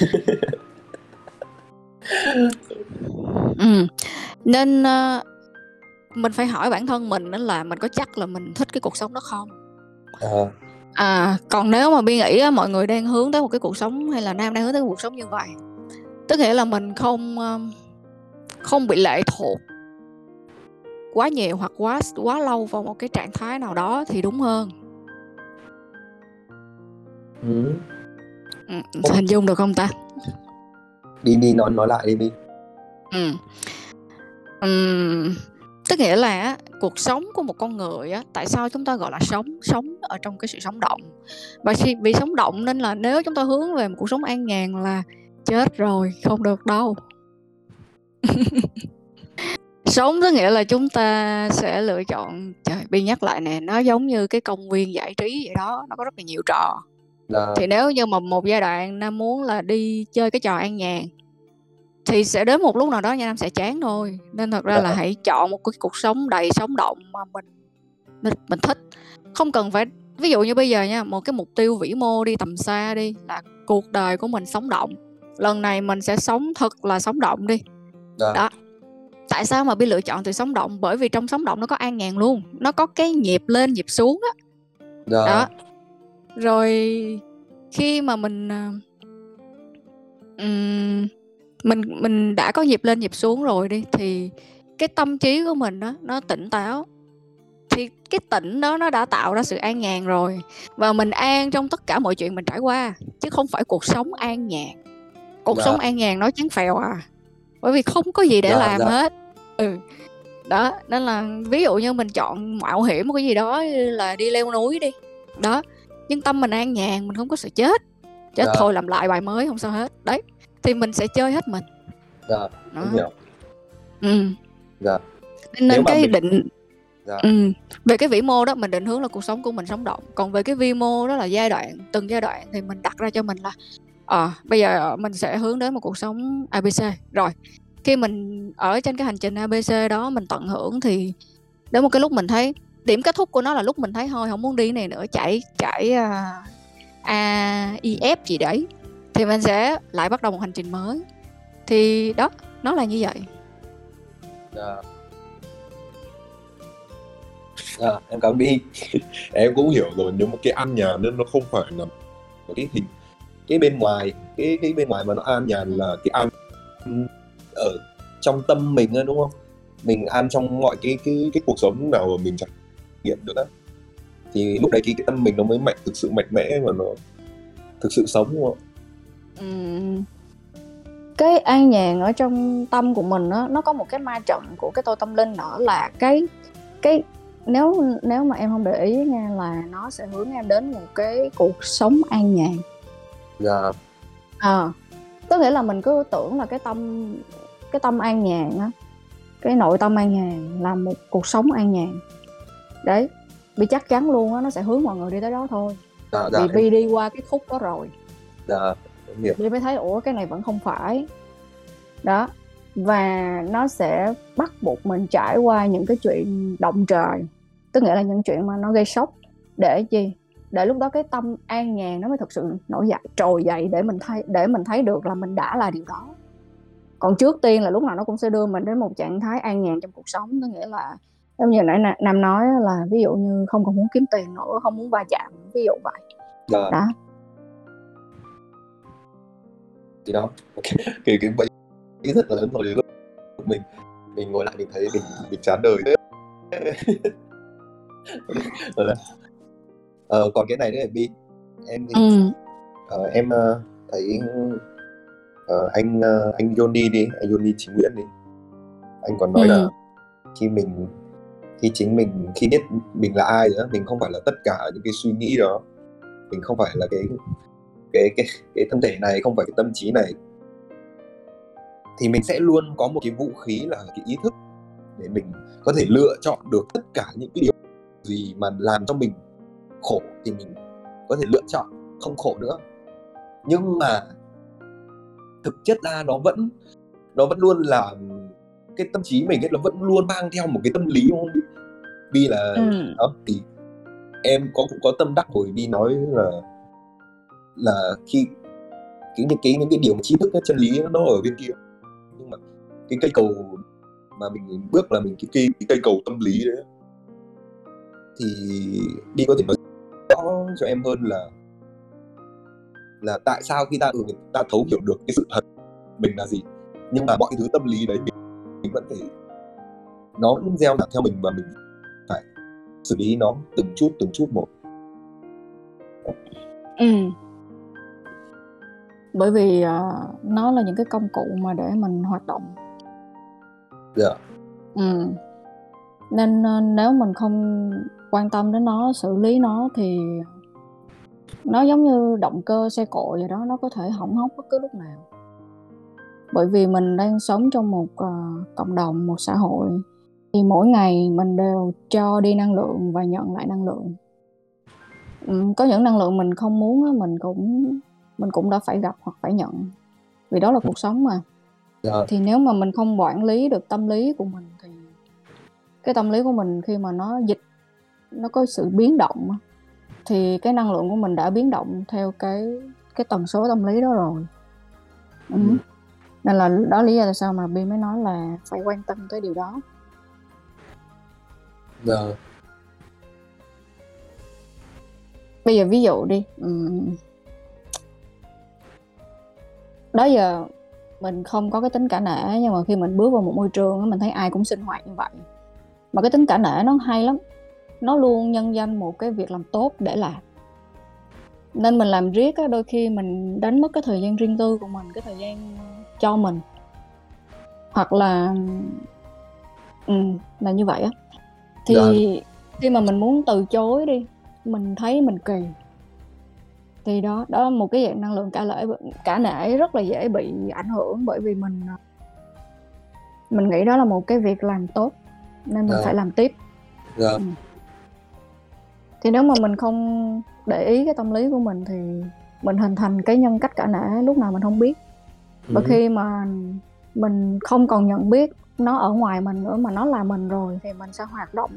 <laughs> ừ. nên uh, mình phải hỏi bản thân mình đó là mình có chắc là mình thích cái cuộc sống đó không à. à còn nếu mà bi nghĩ á, mọi người đang hướng tới một cái cuộc sống hay là nam đang hướng tới một cuộc sống như vậy tức nghĩa là mình không không bị lệ thuộc quá nhiều hoặc quá quá lâu vào một cái trạng thái nào đó thì đúng hơn. Ừ. Ừ, hình dung được không ta? Đi đi nói nói lại đi đi. Ừ. Uhm, tức nghĩa là cuộc sống của một con người á tại sao chúng ta gọi là sống? Sống ở trong cái sự sống động. Và khi vì sống động nên là nếu chúng ta hướng về một cuộc sống an nhàn là chết rồi không được đâu <laughs> sống tức nghĩa là chúng ta sẽ lựa chọn trời bi nhắc lại nè nó giống như cái công viên giải trí vậy đó nó có rất là nhiều trò là... thì nếu như mà một giai đoạn nam muốn là đi chơi cái trò an nhàn thì sẽ đến một lúc nào đó nha nam sẽ chán thôi nên thật ra là dạ. hãy chọn một cái cuộc sống đầy sống động mà mình mình, mình thích không cần phải ví dụ như bây giờ nha một cái mục tiêu vĩ mô đi tầm xa đi là cuộc đời của mình sống động lần này mình sẽ sống thật là sống động đi đó, dạ. đó. Tại sao mà bi lựa chọn từ sống động? Bởi vì trong sống động nó có an nhàn luôn. Nó có cái nhịp lên nhịp xuống á. Đó. Dạ. đó. Rồi khi mà mình um, mình mình đã có nhịp lên nhịp xuống rồi đi thì cái tâm trí của mình đó nó tỉnh táo. Thì cái tỉnh đó nó đã tạo ra sự an nhàn rồi. Và mình an trong tất cả mọi chuyện mình trải qua chứ không phải cuộc sống an nhàn. Cuộc dạ. sống an nhàn nó chán phèo à bởi vì không có gì để dạ, làm dạ. hết. Ừ. Đó nên là ví dụ như mình chọn mạo hiểm một cái gì đó là đi leo núi đi. Đó. Nhưng tâm mình an nhàn mình không có sợ chết. Chết dạ. thôi làm lại bài mới không sao hết. Đấy. Thì mình sẽ chơi hết mình. Dạ đó. hiểu. Ừ. Dạ. Nên cái mình... định dạ. ừ. về cái vĩ mô đó mình định hướng là cuộc sống của mình sống động. Còn về cái vi mô đó là giai đoạn từng giai đoạn thì mình đặt ra cho mình là à, bây giờ mình sẽ hướng đến một cuộc sống abc rồi khi mình ở trên cái hành trình abc đó mình tận hưởng thì đến một cái lúc mình thấy điểm kết thúc của nó là lúc mình thấy thôi không muốn đi này nữa chạy chạy uh, à, a i f gì đấy thì mình sẽ lại bắt đầu một hành trình mới. Thì đó nó là như vậy. Yeah. À, em cảm đi <laughs> em cũng hiểu rồi nhưng mà cái ăn nhà nên nó không phải là một cái hình cái bên ngoài cái cái bên ngoài mà nó an nhàn là cái an ở trong tâm mình á đúng không? Mình an trong mọi cái cái cái cuộc sống nào mà mình trải nghiệm được đó thì lúc đấy cái, cái tâm mình nó mới mạnh thực sự mạnh mẽ và nó thực sự sống đúng không? Cái an nhàn ở trong tâm của mình đó, nó có một cái ma trận của cái tôi tâm linh nữa là cái cái nếu nếu mà em không để ý nha là nó sẽ hướng em đến một cái cuộc sống an nhàn dạ. À, tức nghĩa là mình cứ tưởng là cái tâm cái tâm an nhàn á. Cái nội tâm an nhàn là một cuộc sống an nhàn. Đấy vì chắc chắn luôn á nó sẽ hướng mọi người đi tới đó thôi. Dạ, dạ, vì bi đi qua cái khúc đó rồi. Dạ hiểu. Bi mới thấy ủa cái này vẫn không phải. Đó. Và nó sẽ bắt buộc mình trải qua những cái chuyện động trời. Tức nghĩa là những chuyện mà nó gây sốc. Để chi để lúc đó cái tâm an nhàn nó mới thực sự nổi dậy trồi dậy để mình thấy để mình thấy được là mình đã là điều đó. Còn trước tiên là lúc nào nó cũng sẽ đưa mình đến một trạng thái an nhàn trong cuộc sống có nghĩa là giống như nãy nam nói là ví dụ như không còn muốn kiếm tiền nữa không muốn va chạm ví dụ vậy. Đó, đó. thì đó. <laughs> Cái cái, cái bẫy rất là lớn rồi lúc mình mình ngồi lại mình thấy mình mình chán đời <laughs> ờ, còn cái này nữa là bi em ừ. uh, em uh, thấy uh, anh uh, anh Johnny đi anh Johnny Chính Nguyễn đi anh còn nói ừ. là khi mình khi chính mình khi biết mình là ai nữa mình không phải là tất cả những cái suy nghĩ đó mình không phải là cái cái cái cái thân thể này không phải cái tâm trí này thì mình sẽ luôn có một cái vũ khí là cái ý thức để mình có thể lựa chọn được tất cả những cái điều gì mà làm cho mình khổ thì mình có thể lựa chọn không khổ nữa. Nhưng mà thực chất ra nó vẫn nó vẫn luôn là cái tâm trí mình ấy nó vẫn luôn mang theo một cái tâm lý không? Vì là ừ. đó thì em có cũng có tâm đắc rồi đi nói là là khi cái những cái những cái điều mà trí thức cái chân lý nó ở bên kia. Nhưng mà cái cây cầu mà mình bước là mình cái cây cái cây cầu tâm lý đấy thì đi có thể nói rõ cho em hơn là là tại sao khi ta ừ, ta thấu hiểu được cái sự thật mình là gì. Nhưng mà mọi thứ tâm lý đấy mình, mình vẫn phải nó vẫn gieo nặng theo mình và mình phải xử lý nó từng chút từng chút một. Ừ. Bởi vì uh, nó là những cái công cụ mà để mình hoạt động. Dạ. Yeah. ừ. Nên uh, nếu mình không quan tâm đến nó xử lý nó thì nó giống như động cơ xe cộ vậy đó nó có thể hỏng hóc bất cứ lúc nào. Bởi vì mình đang sống trong một uh, cộng đồng một xã hội thì mỗi ngày mình đều cho đi năng lượng và nhận lại năng lượng. Ừ, có những năng lượng mình không muốn mình cũng mình cũng đã phải gặp hoặc phải nhận vì đó là cuộc sống mà. Dạ. thì nếu mà mình không quản lý được tâm lý của mình thì cái tâm lý của mình khi mà nó dịch nó có sự biến động thì cái năng lượng của mình đã biến động theo cái cái tần số tâm lý đó rồi ừ. Ừ. nên là đó lý do tại sao mà bi mới nói là phải quan tâm tới điều đó dạ. bây giờ ví dụ đi um, đó giờ mình không có cái tính cả nể nhưng mà khi mình bước vào một môi trường mình thấy ai cũng sinh hoạt như vậy mà cái tính cả nể nó hay lắm nó luôn nhân danh một cái việc làm tốt để làm nên mình làm riết á, đôi khi mình đánh mất cái thời gian riêng tư của mình cái thời gian cho mình hoặc là ừ, là như vậy á thì dạ. khi mà mình muốn từ chối đi mình thấy mình kỳ thì đó đó là một cái dạng năng lượng cả lễ cả nể rất là dễ bị ảnh hưởng bởi vì mình mình nghĩ đó là một cái việc làm tốt nên mình dạ. phải làm tiếp dạ. ừ. Thì nếu mà mình không để ý cái tâm lý của mình thì mình hình thành cái nhân cách cả nể lúc nào mình không biết và ừ. khi mà mình không còn nhận biết nó ở ngoài mình nữa mà nó là mình rồi thì mình sẽ hoạt động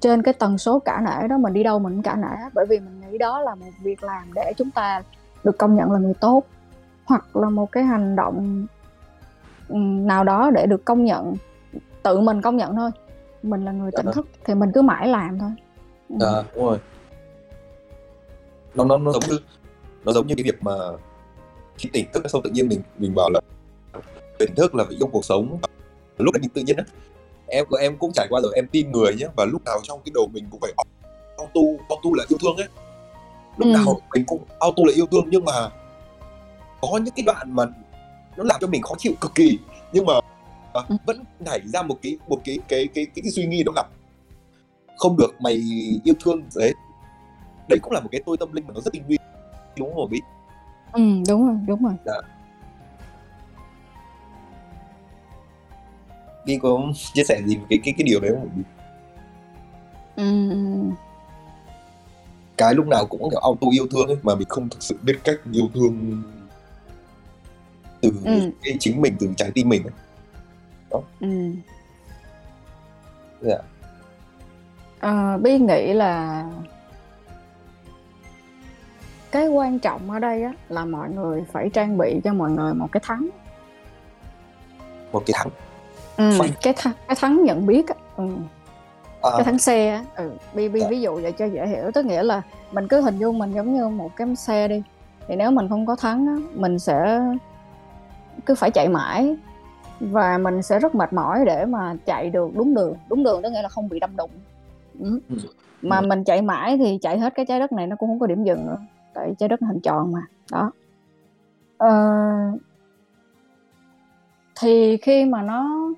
trên cái tần số cả nể đó mình đi đâu mình cũng cả nể bởi vì mình nghĩ đó là một việc làm để chúng ta được công nhận là người tốt hoặc là một cái hành động nào đó để được công nhận tự mình công nhận thôi mình là người tỉnh dạ. thức thì mình cứ mãi làm thôi à, đúng rồi. Nó nó nó giống như nó giống như cái việc mà khi tỉnh thức xong tự nhiên mình mình bảo là tỉnh thức là phải yêu cuộc sống. Lúc đấy mình tự nhiên á em em cũng trải qua rồi em tin người nhé và lúc nào trong cái đầu mình cũng phải auto auto là yêu thương ấy lúc ừ. nào mình cũng auto là yêu thương nhưng mà có những cái đoạn mà nó làm cho mình khó chịu cực kỳ nhưng mà ừ. vẫn nảy ra một cái một cái cái cái cái, cái suy nghĩ đó là không được mày yêu thương đấy đấy cũng là một cái tôi tâm linh mà nó rất tinh vi đúng không bí ừ đúng rồi đúng rồi dạ. Đi có chia sẻ gì về cái cái cái điều đấy không? Ừ. Cái lúc nào cũng kiểu auto yêu thương ấy mà mình không thực sự biết cách yêu thương từ ừ. cái chính mình từ trái tim mình ấy. Đó. Ừ. Dạ. À, Bi nghĩ là cái quan trọng ở đây á là mọi người phải trang bị cho mọi người một cái thắng. Một cái thắng. Ừ, cái th- cái thắng nhận biết á. Ừ. à. cái thắng xe á. Ừ. bi bi dạ. ví dụ vậy cho dễ hiểu. Tức nghĩa là mình cứ hình dung mình giống như một cái xe đi. Thì nếu mình không có thắng á mình sẽ cứ phải chạy mãi. Và mình sẽ rất mệt mỏi để mà chạy được đúng đường. Đúng đường tức nghĩa là không bị đâm đụng ừ. ừ. mà ừ. mình chạy mãi thì chạy hết cái trái đất này nó cũng không có điểm dừng nữa tại trái đất hình tròn mà đó ờ, thì khi mà nó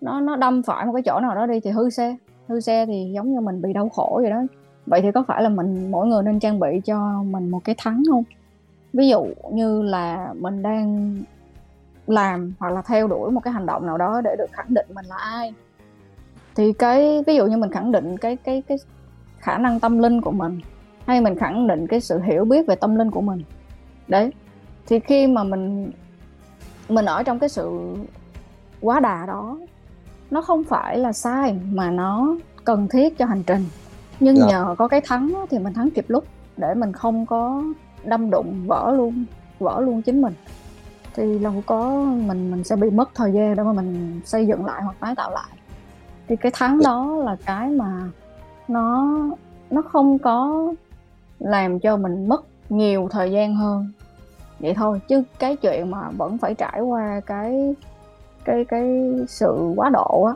nó nó đâm phải một cái chỗ nào đó đi thì hư xe hư xe thì giống như mình bị đau khổ vậy đó vậy thì có phải là mình mỗi người nên trang bị cho mình một cái thắng không ví dụ như là mình đang làm hoặc là theo đuổi một cái hành động nào đó để được khẳng định mình là ai thì cái ví dụ như mình khẳng định cái cái cái khả năng tâm linh của mình hay mình khẳng định cái sự hiểu biết về tâm linh của mình. Đấy. Thì khi mà mình mình ở trong cái sự quá đà đó nó không phải là sai mà nó cần thiết cho hành trình. Nhưng Dạ. nhờ có cái thắng thì mình thắng kịp lúc để mình không có đâm đụng vỡ luôn vỡ luôn chính mình. Thì đâu có mình mình sẽ bị mất thời gian để mà mình xây dựng lại hoặc tái tạo lại thì cái thắng đó là cái mà nó nó không có làm cho mình mất nhiều thời gian hơn vậy thôi chứ cái chuyện mà vẫn phải trải qua cái cái cái sự quá độ á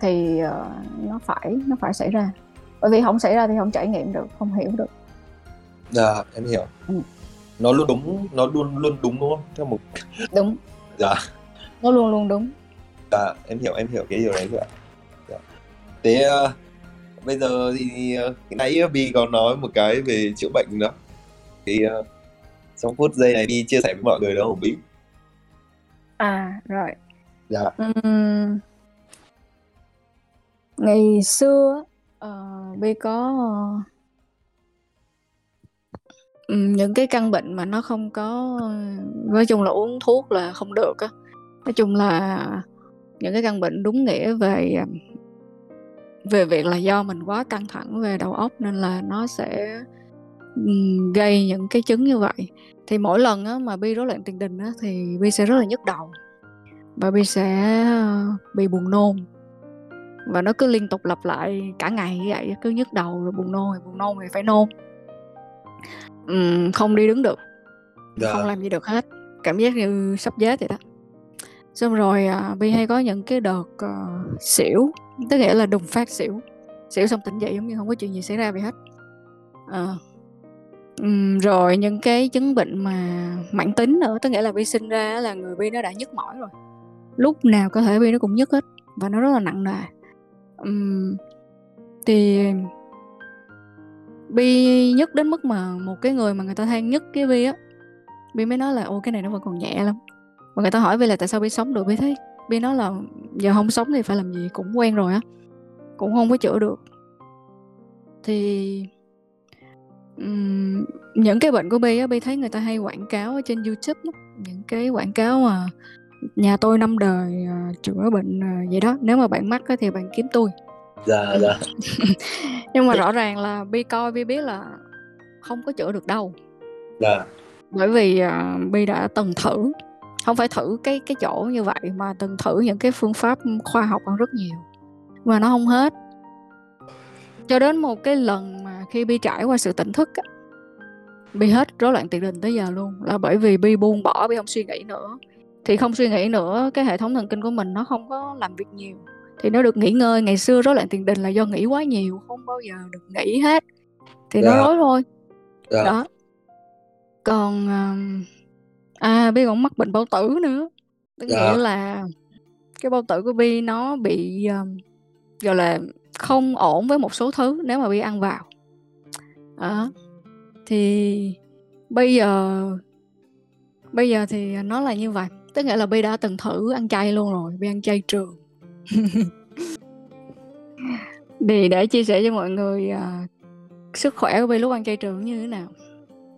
thì ờ, nó phải nó phải xảy ra bởi vì không xảy ra thì không trải nghiệm được không hiểu được Dạ, em hiểu. Ừ. Nó luôn đúng, nó luôn luôn đúng đúng không? Theo một đúng Dạ. nó luôn luôn đúng Dạ, em hiểu, em hiểu cái điều đấy rồi ạ. Thế ờ, bây giờ thì cái nãy Bi có nói một cái về chữa bệnh đó. Thì ờ, trong phút giây này Bi chia sẻ với mọi người đó không Bi? à rồi Dạ. Ừm, ngày xưa uh, Bi có ừm, những cái căn bệnh mà nó không có nói chung là uống thuốc là không được á nói chung là những cái căn bệnh đúng nghĩa về về việc là do mình quá căng thẳng về đầu óc nên là nó sẽ gây những cái chứng như vậy. Thì mỗi lần á, mà Bi rối loạn tiền đình á, thì Bi sẽ rất là nhức đầu và Bi sẽ ờ, bị buồn nôn. Và nó cứ liên tục lặp lại cả ngày như vậy cứ nhức đầu rồi buồn nôn rồi buồn nôn thì phải nôn. Ừm, không đi đứng được Dạ. không làm gì được hết. Cảm giác như sắp chết vậy đó xong rồi à, Bi hay có những cái đợt ờ, xỉu tức nghĩa là đùng phát xỉu. Xỉu xong tỉnh dậy giống như không có chuyện gì xảy ra vậy hết. À, um, rồi những cái chứng bệnh mà mãn tính nữa tức nghĩa là Bi sinh ra là người Bi nó đã nhức mỏi rồi. Lúc nào cơ thể Bi nó cũng nhức hết và nó rất là nặng nề. Um, thì Bi nhức đến mức mà một cái người mà người ta than nhức cái Bi á Bi mới nói là ô cái này nó vẫn còn nhẹ lắm và người ta hỏi Bi là tại sao Bi sống được? Bi thấy Bi nói là giờ không sống thì phải làm gì cũng quen rồi á cũng không có chữa được. Thì ừm, những cái bệnh của Bi á Bi thấy người ta hay quảng cáo ở trên YouTube lắm. những cái quảng cáo mà nhà tôi năm đời à, chữa bệnh à, vậy đó. Nếu mà bạn mắc á, thì bạn kiếm tôi. Dạ, dạ. <laughs> nhưng mà rõ ràng là Bi coi Bi biết là không có chữa được đâu. Dạ. bởi vì à, Bi đã từng thử không phải thử cái cái chỗ như vậy mà từng thử những cái phương pháp khoa học hơn rất nhiều. Mà nó không hết. Cho đến một cái lần mà khi Bi trải qua sự tỉnh thức á, Bi hết rối loạn tiền đình tới giờ luôn. Là bởi vì Bi buông bỏ Bi không suy nghĩ nữa. Thì không suy nghĩ nữa cái hệ thống thần kinh của mình nó không có làm việc nhiều. Thì nó được nghỉ ngơi. Ngày xưa rối loạn tiền đình là do nghĩ quá nhiều không bao giờ được nghỉ hết. Thì nó Dạ. rối thôi. Dạ. đó. Còn um, à Bi còn mắc bệnh bao tử nữa. Tức Dạ. nghĩa là cái bao tử của Bi nó bị um, gọi là không ổn với một số thứ nếu mà Bi ăn vào. Đó. Thì bây giờ bây giờ thì nó là như vậy. Tức nghĩa là Bi đã từng thử ăn chay luôn rồi Bi ăn chay trường. <laughs> Thì để chia sẻ cho mọi người à, sức khỏe của Bi lúc ăn chay trường như thế nào.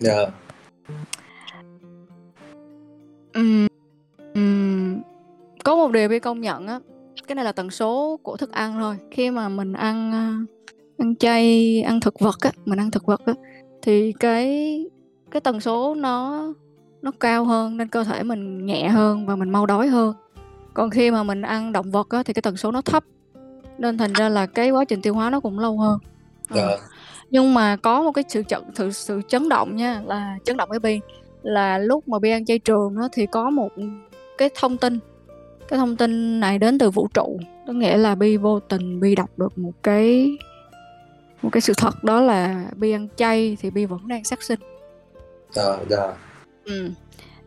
Dạ. Ừm, ừm, có một điều Bi công nhận á cái này là tần số của thức ăn thôi khi mà mình ăn à, ăn chay ăn thực vật á mình ăn thực vật á thì cái cái tần số nó nó cao hơn nên cơ thể mình nhẹ hơn và mình mau đói hơn còn khi mà mình ăn động vật á thì cái tần số nó thấp nên thành ra là cái quá trình tiêu hóa nó cũng lâu hơn Ờ. Dạ. nhưng mà có một cái sự chấn sự, sự chấn động nha là chấn động với Bi là lúc mà Bi ăn chay trường đó thì có một cái thông tin cái thông tin này đến từ vũ trụ có nghĩa là Bi vô tình Bi đọc được một cái một cái sự thật đó là Bi ăn chay thì Bi vẫn đang sát sinh Dạ. Dạ. ừ.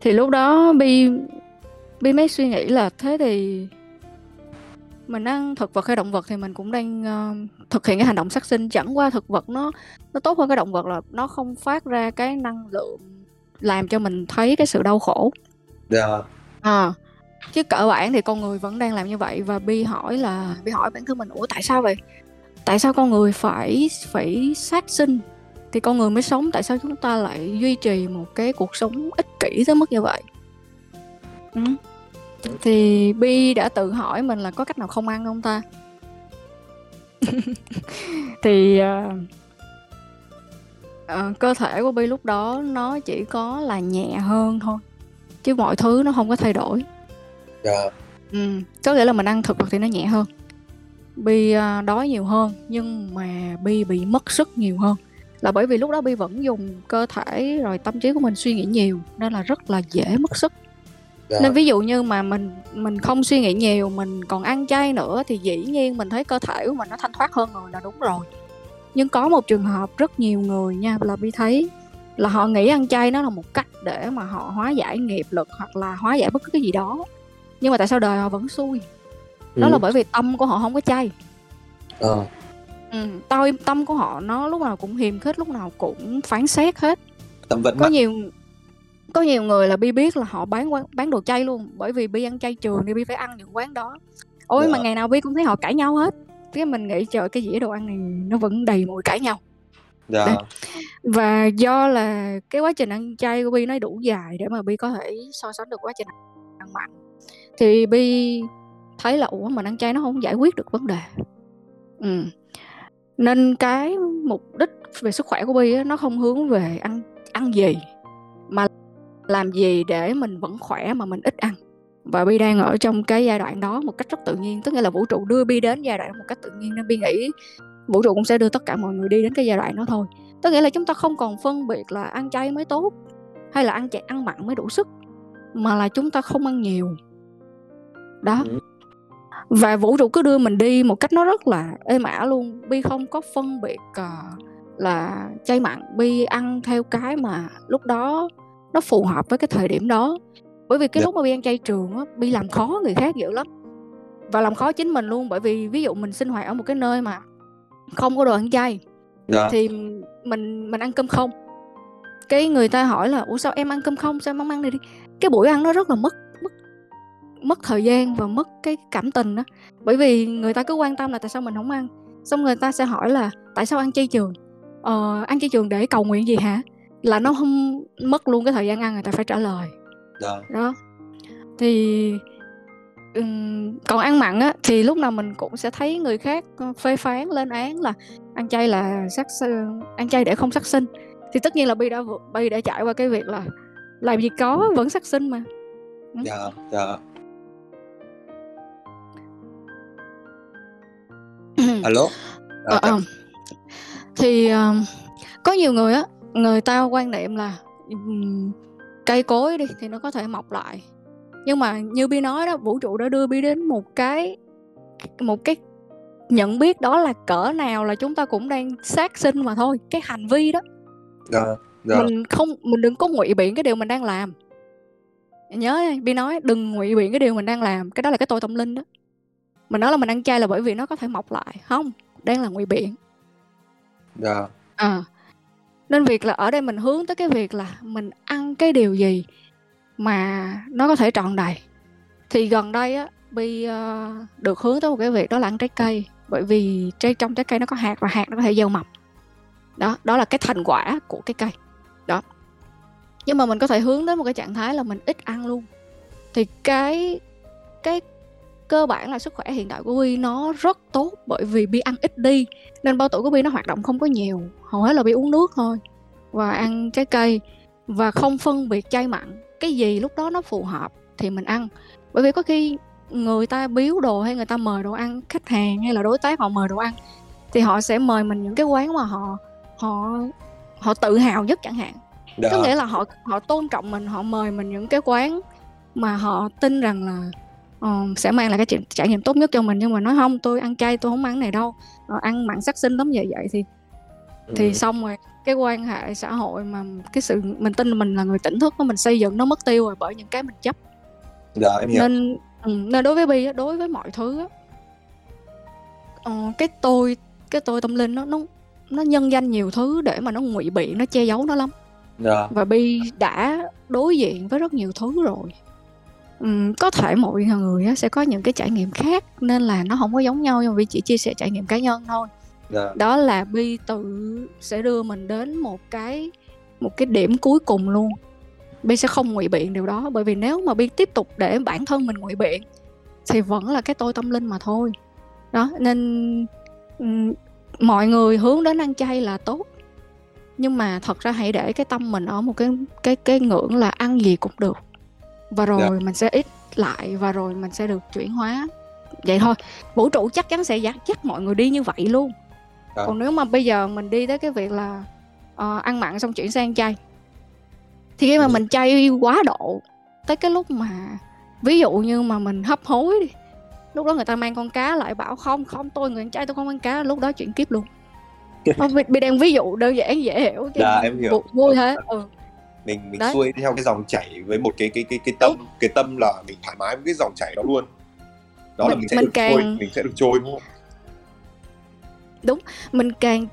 thì lúc đó Bi Bi mới suy nghĩ là thế thì mình ăn thực vật hay động vật thì mình cũng đang ờ, thực hiện cái hành động sát sinh chẳng qua thực vật nó nó tốt hơn cái động vật là nó không phát ra cái năng lượng làm cho mình thấy cái sự đau khổ. Dạ. à, chứ cơ bản thì con người vẫn đang làm như vậy và bi hỏi là bi hỏi bản thân mình ủa tại sao vậy? Tại sao con người phải phải sát sinh? Thì con người mới sống tại sao chúng ta lại duy trì một cái cuộc sống ích kỷ tới mức như vậy? Ừ. thì Bi đã tự hỏi mình là có cách nào không ăn không ta? <laughs> Thì uh, uh, cơ thể của Bi lúc đó nó chỉ có là nhẹ hơn thôi chứ mọi thứ nó không có thay đổi. Dạ. Ừ, có nghĩa là mình ăn thực vật thì nó nhẹ hơn. Bi uh, đói nhiều hơn nhưng mà Bi bị mất sức nhiều hơn. Là bởi vì lúc đó Bi vẫn dùng cơ thể rồi tâm trí của mình suy nghĩ nhiều nên là rất là dễ mất sức. Dạ. nên ví dụ như mà mình mình không suy nghĩ nhiều mình còn ăn chay nữa thì dĩ nhiên mình thấy cơ thể của mình nó thanh thoát hơn rồi là đúng rồi nhưng có một trường hợp rất nhiều người nha là Bi thấy là họ nghĩ ăn chay nó là một cách để mà họ hóa giải nghiệp lực hoặc là hóa giải bất cứ cái gì đó nhưng mà tại sao đời họ vẫn xui đó ừ. là bởi vì tâm của họ không có chay ờ. ừ, tôi tâm của họ nó lúc nào cũng hiềm khích lúc nào cũng phán xét hết tâm vẫn có mắc. nhiều có nhiều người là bi biết là họ bán quán bán đồ chay luôn bởi vì bi ăn chay trường thì bi phải ăn những quán đó ôi dạ. mà ngày nào bi cũng thấy họ cãi nhau hết cái mình nghĩ trời cái dĩa đồ ăn này nó vẫn đầy mùi cãi nhau. Dạ. và do là cái quá trình ăn chay của bi nó đủ dài để mà bi có thể so sánh được quá trình ăn mặn. Thì bi thấy là ủa mình ăn chay nó không giải quyết được vấn đề. Ừ. nên cái mục đích về sức khỏe của bi á, nó không hướng về ăn ăn gì mà làm gì để mình vẫn khỏe mà mình ít ăn và Bi đang ở trong cái giai đoạn đó một cách rất tự nhiên tức nghĩa là vũ trụ đưa Bi đến giai đoạn một cách tự nhiên nên Bi nghĩ vũ trụ cũng sẽ đưa tất cả mọi người đi đến cái giai đoạn đó thôi. Tức nghĩa là chúng ta không còn phân biệt là ăn chay mới tốt hay là ăn chay ăn mặn mới đủ sức mà là chúng ta không ăn nhiều. Đó. Ừ. và vũ trụ cứ đưa mình đi một cách nó rất là êm ả luôn. Bi không có phân biệt uh, là chay mặn Bi ăn theo cái mà lúc đó nó phù hợp với cái thời điểm đó bởi vì cái. Dạ. lúc mà bi ăn chay trường á bi làm khó người khác dữ lắm và làm khó chính mình luôn bởi vì ví dụ mình sinh hoạt ở một cái nơi mà không có đồ ăn chay. Dạ. thì mình mình ăn cơm không cái người ta hỏi là ủa sao em ăn cơm không sao em không ăn này đi cái buổi ăn nó rất là mất mất mất thời gian và mất cái cảm tình đó bởi vì người ta cứ quan tâm là tại sao mình không ăn xong người ta sẽ hỏi là tại sao ăn chay trường ờ, ăn chay trường để cầu nguyện gì hả là nó không mất luôn cái thời gian ăn người ta phải trả lời đó, dạ. đó. thì um, còn ăn mặn á thì lúc nào mình cũng sẽ thấy người khác ờ, phê phán lên án là ăn chay là sắc ăn chay để không sắc sinh thì tất nhiên là bi đã bi đã trải qua cái việc là làm gì có vẫn sắc sinh mà dạ dạ <clears throat> alo à, à, à. thì uh, có nhiều người á người ta quan niệm là um, cây cối đi thì nó có thể mọc lại. Nhưng mà như bi nói đó vũ trụ đã đưa bi đến một cái một cái nhận biết đó là cỡ nào là chúng ta cũng đang sát sinh mà thôi cái hành vi đó. Dạ, dạ. mình không mình đừng có ngụy biện cái điều mình đang làm. Nhớ bi nói đừng ngụy biện cái điều mình đang làm cái đó là cái tôi tâm linh đó. Mình nói là mình ăn chay là bởi vì nó có thể mọc lại không đang là ngụy biện. Dạ. À nên việc là ở đây mình hướng tới cái việc là mình ăn cái điều gì mà nó có thể trọn đầy. Thì gần đây á bi uh, được hướng tới một cái việc đó là ăn trái cây. Bởi vì trái trong trái cây nó có hạt và hạt nó có thể gieo mầm đó đó là cái thành quả của cái cây. Đó. Nhưng mà mình có thể hướng đến một cái trạng thái là mình ít ăn luôn. Thì cái cái cơ bản là sức khỏe hiện tại của Bi nó rất tốt bởi vì Bi ăn ít đi nên bao tử của Bi nó hoạt động không có nhiều hầu hết là Bi uống nước thôi và ăn trái cây và không phân biệt chay mặn. Cái gì lúc đó nó phù hợp thì mình ăn. Bởi vì có khi người ta biếu đồ hay người ta mời đồ ăn khách hàng hay là đối tác họ mời đồ ăn thì họ sẽ mời mình những cái quán mà họ họ họ tự hào nhất chẳng hạn. Đó. có nghĩa là họ họ tôn trọng mình họ mời mình những cái quán mà họ tin rằng là uh, sẽ mang lại cái trải nghiệm tốt nhất cho mình nhưng mà nói không tôi ăn chay tôi không ăn này đâu. Uh, ăn mặn sắc sinh lắm vậy vậy thì ừ. thì xong rồi cái quan hệ xã hội mà cái sự mình tin mình là người tỉnh thức mình xây dựng nó mất tiêu rồi bởi những cái mình chấp. Dạ em hiểu. Nên ừ, nên đối với bi đối với mọi thứ uh, cái tôi cái tôi tâm linh nó nó nó nhân danh nhiều thứ để mà nó ngụy biện nó che giấu nó lắm. Dạ. và bi đã đối diện với rất nhiều thứ rồi Có thể mọi người sẽ có những cái trải nghiệm khác nên là nó không có giống nhau nhưng Vi chỉ chia sẻ trải nghiệm cá nhân thôi. Dạ. Đó là Bi tự sẽ đưa mình đến một cái một cái điểm cuối cùng luôn. bi sẽ không ngụy biện điều đó bởi vì nếu mà bi tiếp tục để bản thân mình ngụy biện thì vẫn là cái tôi tâm linh mà thôi đó nên um, mọi người hướng đến ăn chay là tốt nhưng mà thật ra hãy để cái tâm mình ở một cái cái cái ngưỡng là ăn gì cũng được và rồi yeah. mình sẽ ít lại và rồi mình sẽ được chuyển hóa vậy thôi vũ trụ chắc chắn sẽ dắt dắt mọi người đi như vậy luôn à. còn nếu mà bây giờ mình đi tới cái việc là uh, ăn mặn xong chuyển sang chay thì khi mà ừ. mình chay quá độ tới cái lúc mà ví dụ như mà mình hấp hối đi lúc đó người ta mang con cá lại bảo không không tôi người chay tôi không ăn cá lúc đó chuyển kiếp luôn <laughs> không bị đang ví dụ đơn giản dễ hiểu chứ dạ, em hiểu vui thế ừ. Mình mình Đấy. xuôi theo cái dòng chảy với một cái cái cái cái tâm cái tâm là mình thoải mái với cái dòng chảy đó luôn. Đó mình, là mình sẽ mình được càng... trôi mình sẽ được trôi. Đúng không đúng mình càng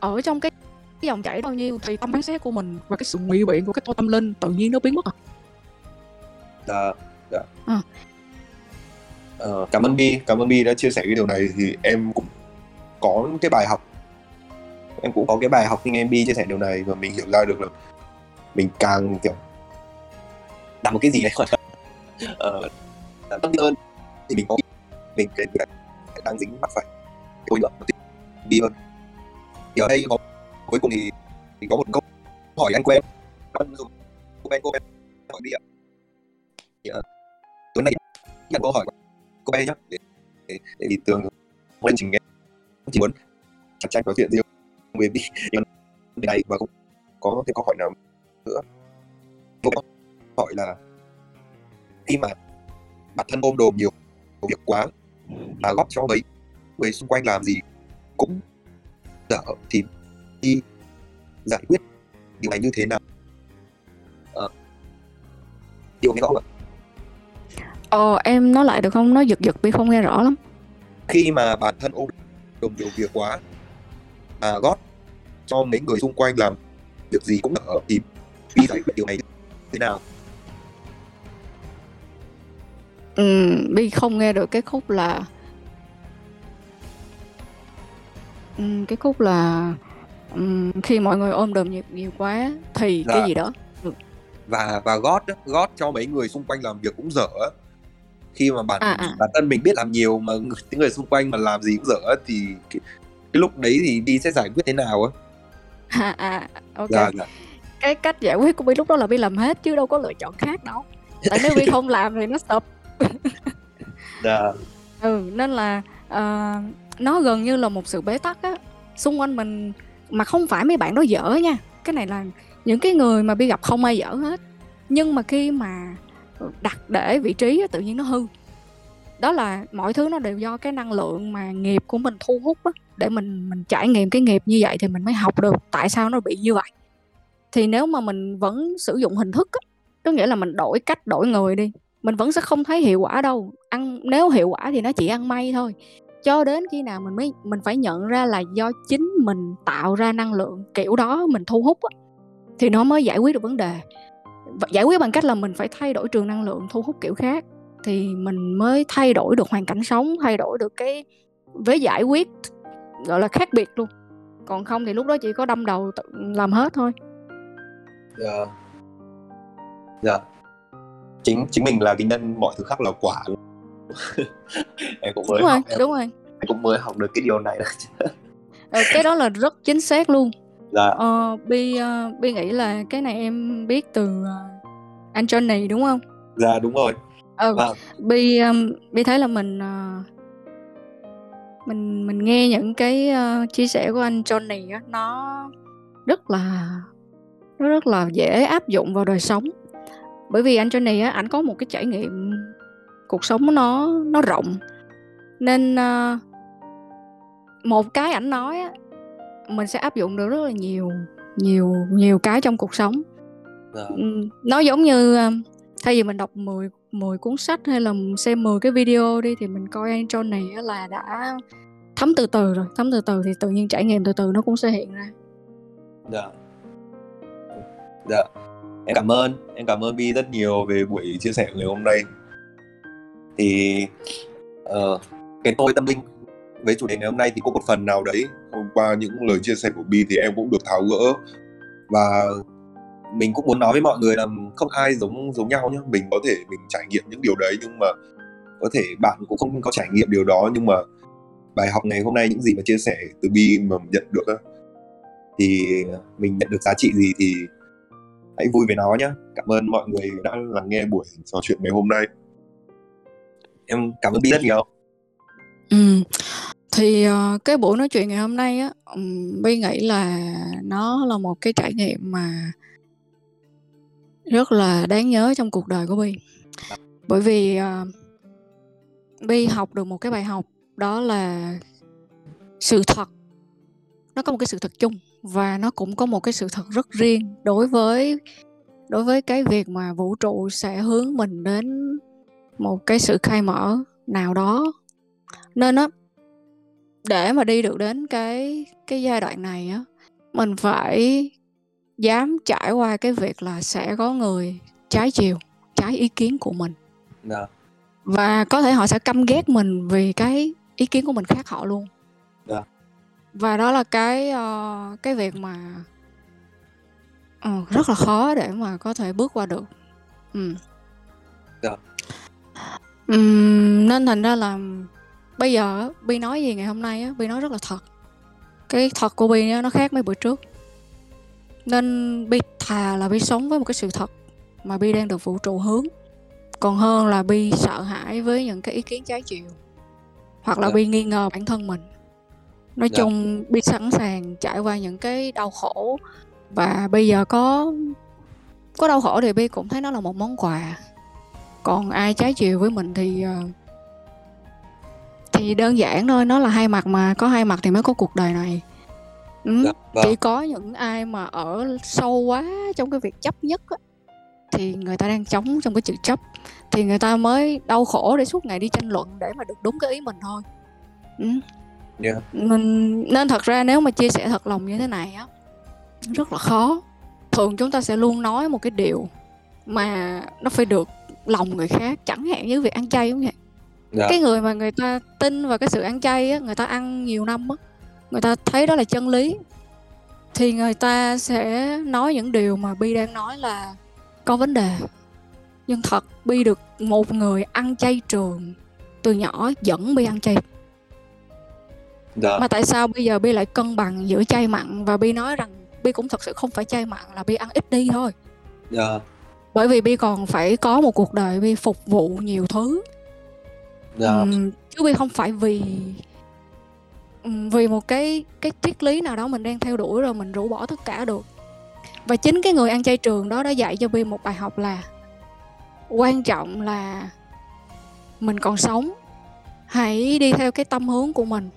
ở trong cái dòng chảy bao nhiêu thì tâm phán xét của mình và cái sự ngụy biện của cái tôi tâm linh tự nhiên nó biến mất à. Dạ dạ. À. Ờ, cảm ơn Bi cảm ơn Bi đã chia sẻ cái điều này thì em cũng có cái bài học. Em cũng có cái bài học khi nghe Bi chia sẻ điều này và mình hiểu ra được là mình càng kiểu làm một cái gì đấy gọi là ờ, uh, tâm hơn thì mình có mình cái đang dính mắc phải tôi lượng một hơn. Thì ở đây có cuối cùng thì, thì có một câu hỏi anh quen. Dùng cô bé cô bé hỏi đi ạ. Thì, uh, tối nay nhận câu hỏi cô bé nhé để, để, để thì tường lên trình nghe. Chỉ muốn chặt tranh nói chuyện riêng với đi nhưng này và cũng có thêm câu hỏi nào nữa câu hỏi là khi mà bản thân ôm đồm nhiều việc quá mà góp cho mấy người xung quanh làm gì cũng dở thì đi giải quyết điều này như thế nào ờ, điều nghe rõ không ạ Ờ, em nói lại được không? Nó giật giật vì không nghe rõ lắm. Khi mà bản thân ôm đồng nhiều việc quá à gót cho mấy người xung quanh làm việc gì cũng ở thì Vi giải quyết điều này thế nào? Ừ, Bi không nghe được cái khúc là ừ, cái khúc là um, khi mọi người ôm đồm nhiều, nhiều quá thì dạ. cái gì đó ừ. và và gót gót cho mấy người xung quanh làm việc cũng dở khi mà bản à, à. bản thân mình biết làm nhiều mà những người xung quanh mà làm gì cũng dở thì cái, cái lúc đấy thì đi sẽ giải quyết thế nào á à, à ok dạ, dạ. Cái cách giải quyết của bi lúc đó là bi làm hết chứ đâu có lựa chọn khác đâu. Tại nếu bi không làm thì nó sập <laughs> dạ. ừ nên là uh, nó gần như là một sự bế tắc á. Xung quanh mình mà không phải mấy bạn đó dở nha. Cái này là những cái người mà bi gặp không ai dở hết. Nhưng mà khi mà đặt để vị trí tự nhiên nó hư. Đó là mọi thứ nó đều do cái năng lượng mà nghiệp của mình thu hút á để mình mình trải nghiệm cái nghiệp như vậy thì mình mới học được tại sao nó bị như vậy thì nếu mà mình vẫn sử dụng hình thức á, có nghĩa là mình đổi cách đổi người đi, mình vẫn sẽ không thấy hiệu quả đâu. Ăn, nếu hiệu quả thì nó chỉ ăn may thôi. Cho đến khi nào mình mới, mình phải nhận ra là do chính mình tạo ra năng lượng kiểu đó mình thu hút á, thì nó mới giải quyết được vấn đề. Giải quyết bằng cách là mình phải thay đổi trường năng lượng thu hút kiểu khác, thì mình mới thay đổi được hoàn cảnh sống, thay đổi được cái với giải quyết, gọi là, khác biệt luôn. Còn không thì lúc đó chỉ có đâm đầu tự làm hết thôi dạ dạ. Chính chính mình là cái nhân mọi thứ khác là quả. <laughs> Em cũng mới đúng rồi học, em, đúng rồi. em cũng mới học được cái điều này. Ờ, cái đó là rất chính xác luôn. Dạ. Ờ, bi uh, bi nghĩ là cái này em biết từ uh, anh Johnny đúng không? Dạ đúng rồi. Ừ. Vâng. bi um, bi thấy là mình uh, mình mình nghe những cái uh, chia sẻ của anh Johnny á nó rất là nó rất là dễ áp dụng vào đời sống. Bởi vì anh Johnny á ảnh có một cái trải nghiệm cuộc sống nó nó rộng. Nên uh, một cái ảnh nói á mình sẽ áp dụng được rất là nhiều nhiều nhiều cái trong cuộc sống. Dạ. nó giống như thay vì mình đọc 10 10 cuốn sách hay là xem 10 cái video đi thì mình coi anh John này là đã thấm từ từ rồi. Thấm từ từ thì tự nhiên trải nghiệm từ từ nó cũng sẽ hiện ra. Dạ dạ. Em cảm ơn em cảm ơn Vi rất nhiều về buổi chia sẻ ngày hôm nay. Thì uh, cái tôi tâm linh với chủ đề ngày hôm nay thì có một phần nào đấy qua những lời chia sẻ của Bi thì em cũng được tháo gỡ. Và mình cũng muốn nói với mọi người là không ai giống giống nhau nhé mình có thể mình trải nghiệm những điều đấy nhưng mà có thể bạn cũng không có trải nghiệm điều đó. Nhưng mà bài học ngày hôm nay những gì mà chia sẻ từ bi mà nhận được thì mình nhận được giá trị gì thì hãy vui với nó nhé cảm ơn mọi người đã lắng nghe buổi trò chuyện ngày hôm nay. Em cảm ơn bi rất nhiều. Ừ. Thì uh, cái buổi nói chuyện ngày hôm nay á um, bi nghĩ là nó là một cái trải nghiệm mà rất là đáng nhớ trong cuộc đời của bi. Bởi vì uh, bi học được một cái bài học đó là sự thật. Nó có một cái sự thật chung và nó cũng có một cái sự thật rất riêng đối với đối với cái việc mà vũ trụ sẽ hướng mình đến một cái sự khai mở nào đó nên á để mà đi được đến cái cái giai đoạn này á mình phải dám trải qua cái việc là sẽ có người trái chiều trái ý kiến của mình Dạ. và có thể họ sẽ căm ghét mình vì cái ý kiến của mình khác họ luôn Dạ. Và đó là cái ờ, cái việc mà ờ, rất là khó. để mà có thể bước qua được. Ừ. Dạ. Ừm, nên thành ra là bây giờ Bi nói gì ngày hôm nay á, Bi nói rất là thật. Cái thật của Bi nó khác mấy bữa trước. Nên Bi thà là Bi sống với một cái sự thật mà Bi đang được vũ trụ hướng. Còn hơn là Bi sợ hãi với những cái ý kiến trái chiều. Hoặc là Dạ. Bi nghi ngờ bản thân mình nói Dạ. chung Bi sẵn sàng trải qua những cái đau khổ và bây giờ có có đau khổ thì Bi cũng thấy nó là một món quà còn ai trái chiều với mình thì ờ, thì đơn giản thôi nó là hai mặt mà có hai mặt thì mới có cuộc đời này ừ. Dạ, chỉ vâng. có những ai mà ở sâu quá trong cái việc chấp nhất á, thì người ta đang chống trong cái chữ chấp thì người ta mới đau khổ để suốt ngày đi tranh luận để mà được đúng cái ý mình thôi ừ. Dạ. mình nên thật ra nếu mà chia sẻ thật lòng như thế này á rất là khó thường chúng ta sẽ luôn nói một cái điều mà nó phải được lòng người khác chẳng hạn như việc ăn chay cũng vậy Dạ. cái người mà người ta tin vào cái sự ăn chay á người ta ăn nhiều năm á người ta thấy đó là chân lý thì người ta sẽ nói những điều mà bi đang nói là có vấn đề nhưng thật bi được một người ăn chay trường từ nhỏ dẫn bi ăn chay Dạ. mà tại sao bây giờ bi lại cân bằng giữa chay mặn và bi nói rằng bi cũng thật sự không phải chay mặn là bi ăn ít đi thôi Dạ. bởi vì bi còn phải có một cuộc đời bi phục vụ nhiều thứ Dạ. Ừm, chứ bi không phải vì vì một cái cái triết lý nào đó mình đang theo đuổi rồi mình rũ bỏ tất cả được và chính cái người ăn chay trường đó đã dạy cho bi một bài học là quan trọng là mình còn sống hãy đi theo cái tâm hướng của mình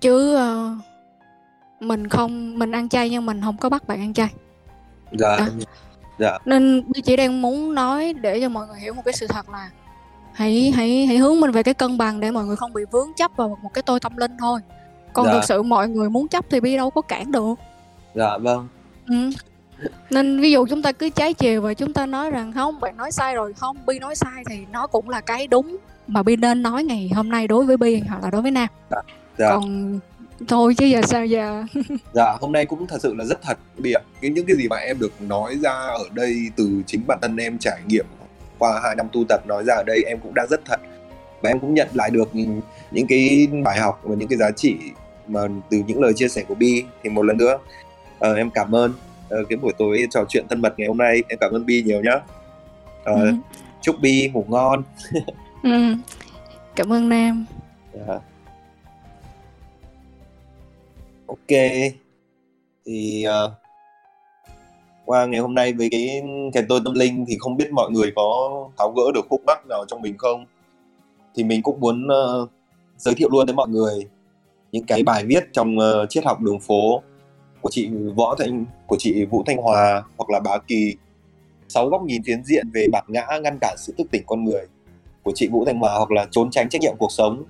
chứ ờ, mình không mình ăn chay nhưng mình không có bắt bạn ăn chay Dạ. Dạ. nên Bi chỉ đang muốn nói để cho mọi người hiểu một cái sự thật là hãy hãy hãy hướng mình về cái cân bằng để mọi người không bị vướng chấp vào một cái tôi tâm linh thôi còn Dạ. thực sự mọi người muốn chấp thì Bi đâu có cản được Dạ vâng. ừ. nên ví dụ chúng ta cứ trái chiều và chúng ta nói rằng không bạn nói sai rồi không Bi nói sai thì nó cũng là cái đúng mà Bi nên nói ngày hôm nay đối với Bi hoặc là đối với Nam Dạ. Còn thôi chứ giờ sao giờ <laughs> Dạ, hôm nay cũng thật sự là rất thật ạ. Cái những cái gì mà em được nói ra ở đây từ chính bản thân em trải nghiệm qua hai năm tu tập nói ra ở đây em cũng đang rất thật và em cũng nhận lại được những, những cái bài học và những cái giá trị mà từ những lời chia sẻ của Bi thì một lần nữa ờ, em cảm ơn ờ, cái buổi tối trò chuyện thân mật ngày hôm nay em cảm ơn Bi nhiều nhá Ờ, ừ. chúc Bi ngủ ngon <laughs> Ừ. cảm ơn Nam Dạ. Ok. Thì uh, qua ngày hôm nay với cái kèn tôi tâm linh thì không biết mọi người có tháo gỡ được khúc mắc nào trong mình không? Thì mình cũng muốn uh, giới thiệu luôn đến mọi người những cái bài viết trong uh, triết học đường phố của chị Võ Thanh của chị Vũ Thanh Hòa hoặc là Bá Kỳ. Sáu góc nhìn phiến diện về bản ngã ngăn cản sự thức tỉnh con người của chị Vũ Thanh Hòa hoặc là trốn tránh trách nhiệm cuộc sống.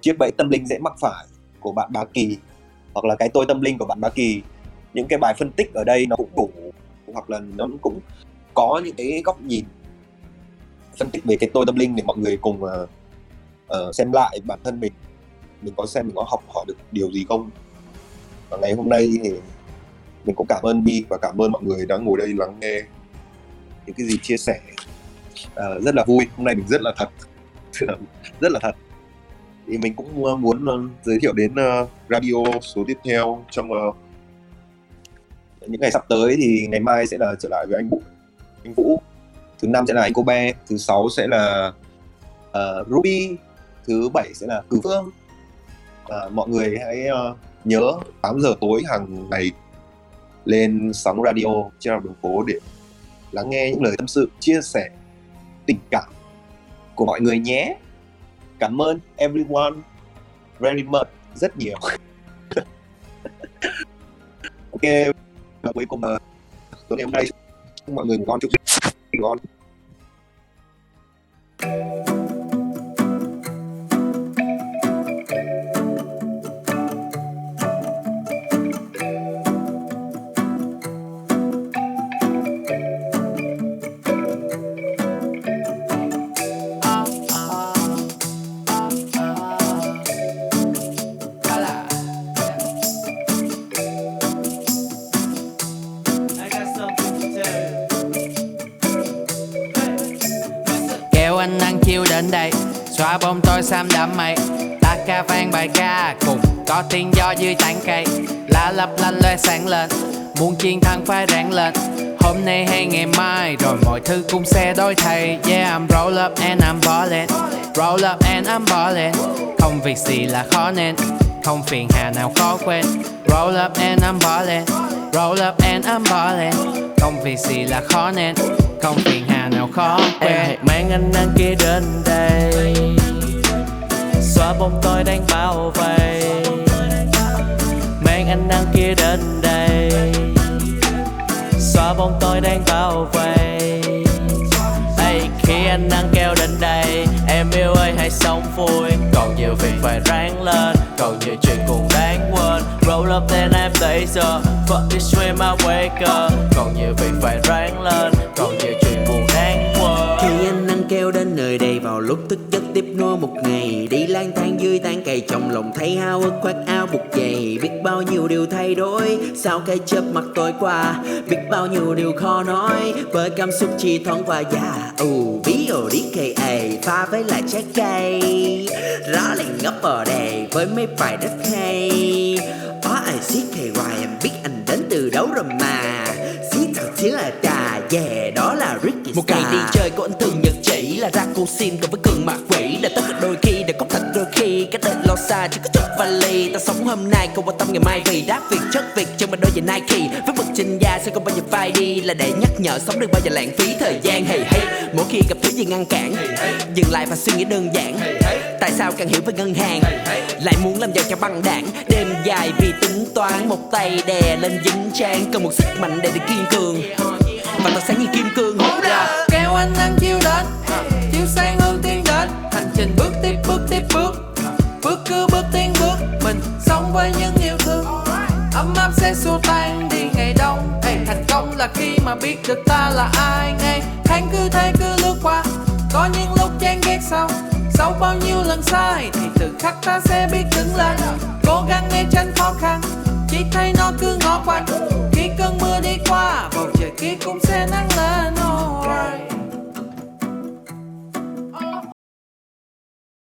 Chiếc bẫy tâm linh dễ mắc phải của bạn Bá Kỳ hoặc là cái tôi tâm linh của bạn ba Kỳ. Những cái bài phân tích ở đây nó cũng đủ hoặc là nó cũng có những cái góc nhìn phân tích về cái tôi tâm linh để mọi người cùng uh, uh, xem lại bản thân mình. Mình có xem mình có học hỏi được điều gì không? Và ngày hôm nay thì mình cũng cảm ơn Bi và cảm ơn mọi người đã ngồi đây lắng nghe những cái gì chia sẻ. Uh, rất là vui. Hôm nay mình rất là thật. <laughs> Rất là thật thì mình cũng ờ, muốn ờ, giới thiệu đến ờ, radio số tiếp theo trong những ngày sắp tới thì ngày mai sẽ là trở lại với anh Vũ. Anh Vũ thứ năm sẽ là anh Kobe thứ sáu sẽ là uh, Ruby thứ bảy sẽ là Cử Phương. Uh, mọi người hãy uh, nhớ 8 giờ tối hàng ngày lên sóng radio trên đường phố để lắng nghe những lời tâm sự chia sẻ tình cảm của mọi người nhé cảm ơn everyone. Very much. Rất nhiều. Ok, và cuối cùng là tối ngày hôm nay, chúc mọi người ngủ ngon chúc ngon bông tôi xăm đậm mây ta ca vang bài ca cùng có tiếng gió dưới tán cây. Lá lấp lanh loe sáng lên muốn chiến thắng phải rạng lên. Hôm nay hay ngày mai rồi mọi thứ cũng sẽ đổi thay. Yeah I'm roll up and I'm ballin' roll up and I'm ballin' không việc gì là khó nên không phiền hà nào khó quên. Roll up and I'm ballin' roll up and I'm ballin' không việc gì là khó nên không phiền hà nào khó quên. em hãy mang anh anh kia đến đây xóa bóng tôi đang bao vây. Mang anh đang kia đến đây. Xóa bóng tôi đang bao vây. Hey, khi anh đang kêu đến đây em yêu ơi hãy sống vui. Còn nhiều việc phải ráng lên còn nhiều chuyện cũng đáng quên. Roll up then em tới giờ fuck this way my up còn nhiều việc phải ráng lên còn nhiều chuyện buồn nơi đây vào lúc thức giấc tiếp nối một ngày. Đi lang thang dưới tán cây trong lòng thấy hao hức khoác áo buộc giày biết bao nhiêu điều thay đổi sao cái chớp mặt tôi qua? Biết bao nhiêu điều khó nói với cảm xúc chỉ thoáng qua. Dạ ù bí ồ đi cây pha với lại trái cây. Rõ liền ngấp ở đây với mấy bài rất hay. Ó ai xiết thầy hoài em biết anh đến từ đâu rồi mà. Xiết thật chứ là trà yeah đó là Ricky một ngày đi chơi của anh chỉ là ra cô xin cùng với cường mặt quỷ là tất cả đôi khi để có cái đợi lo xa chỉ có chút vali. Ta sống hôm nay không quan tâm ngày mai vì đáp việc chất việc. Chân mà đôi giày Nike với bức trên da sẽ không bao giờ phai đi. Là để nhắc nhở sống đừng bao giờ lãng phí thời gian. Hey hey mỗi khi gặp thứ gì ngăn cản dừng lại và suy nghĩ đơn giản. Tại sao càng hiểu về ngân hàng? Lại muốn làm giàu cho băng đảng. Đêm dài vì tính toán một tay đè lên dính trang cần một sức mạnh để được kiên cường. Và tỏa sáng như kim cương. Hốt ra kéo anh đang chiêu đến chiếu sáng hướng tiến đến. Hành trình bước tiếp bước tiếp bước bước cứ bước tiến bước mình sống với những yêu thương. Ấm áp sẽ xua tan đi ngày đông. Hey, thành công là khi mà biết được ta là ai. Ngay tháng cứ thế cứ lướt qua. Có những lúc chán ghét sau. Sau bao nhiêu lần sai thì từ khắc ta sẽ biết đứng lên. Cố gắng né tránh khó khăn. Chỉ thấy nó cứ ngó quanh. Khi cơn mưa đi qua bầu trời kia cũng sẽ nắng lên.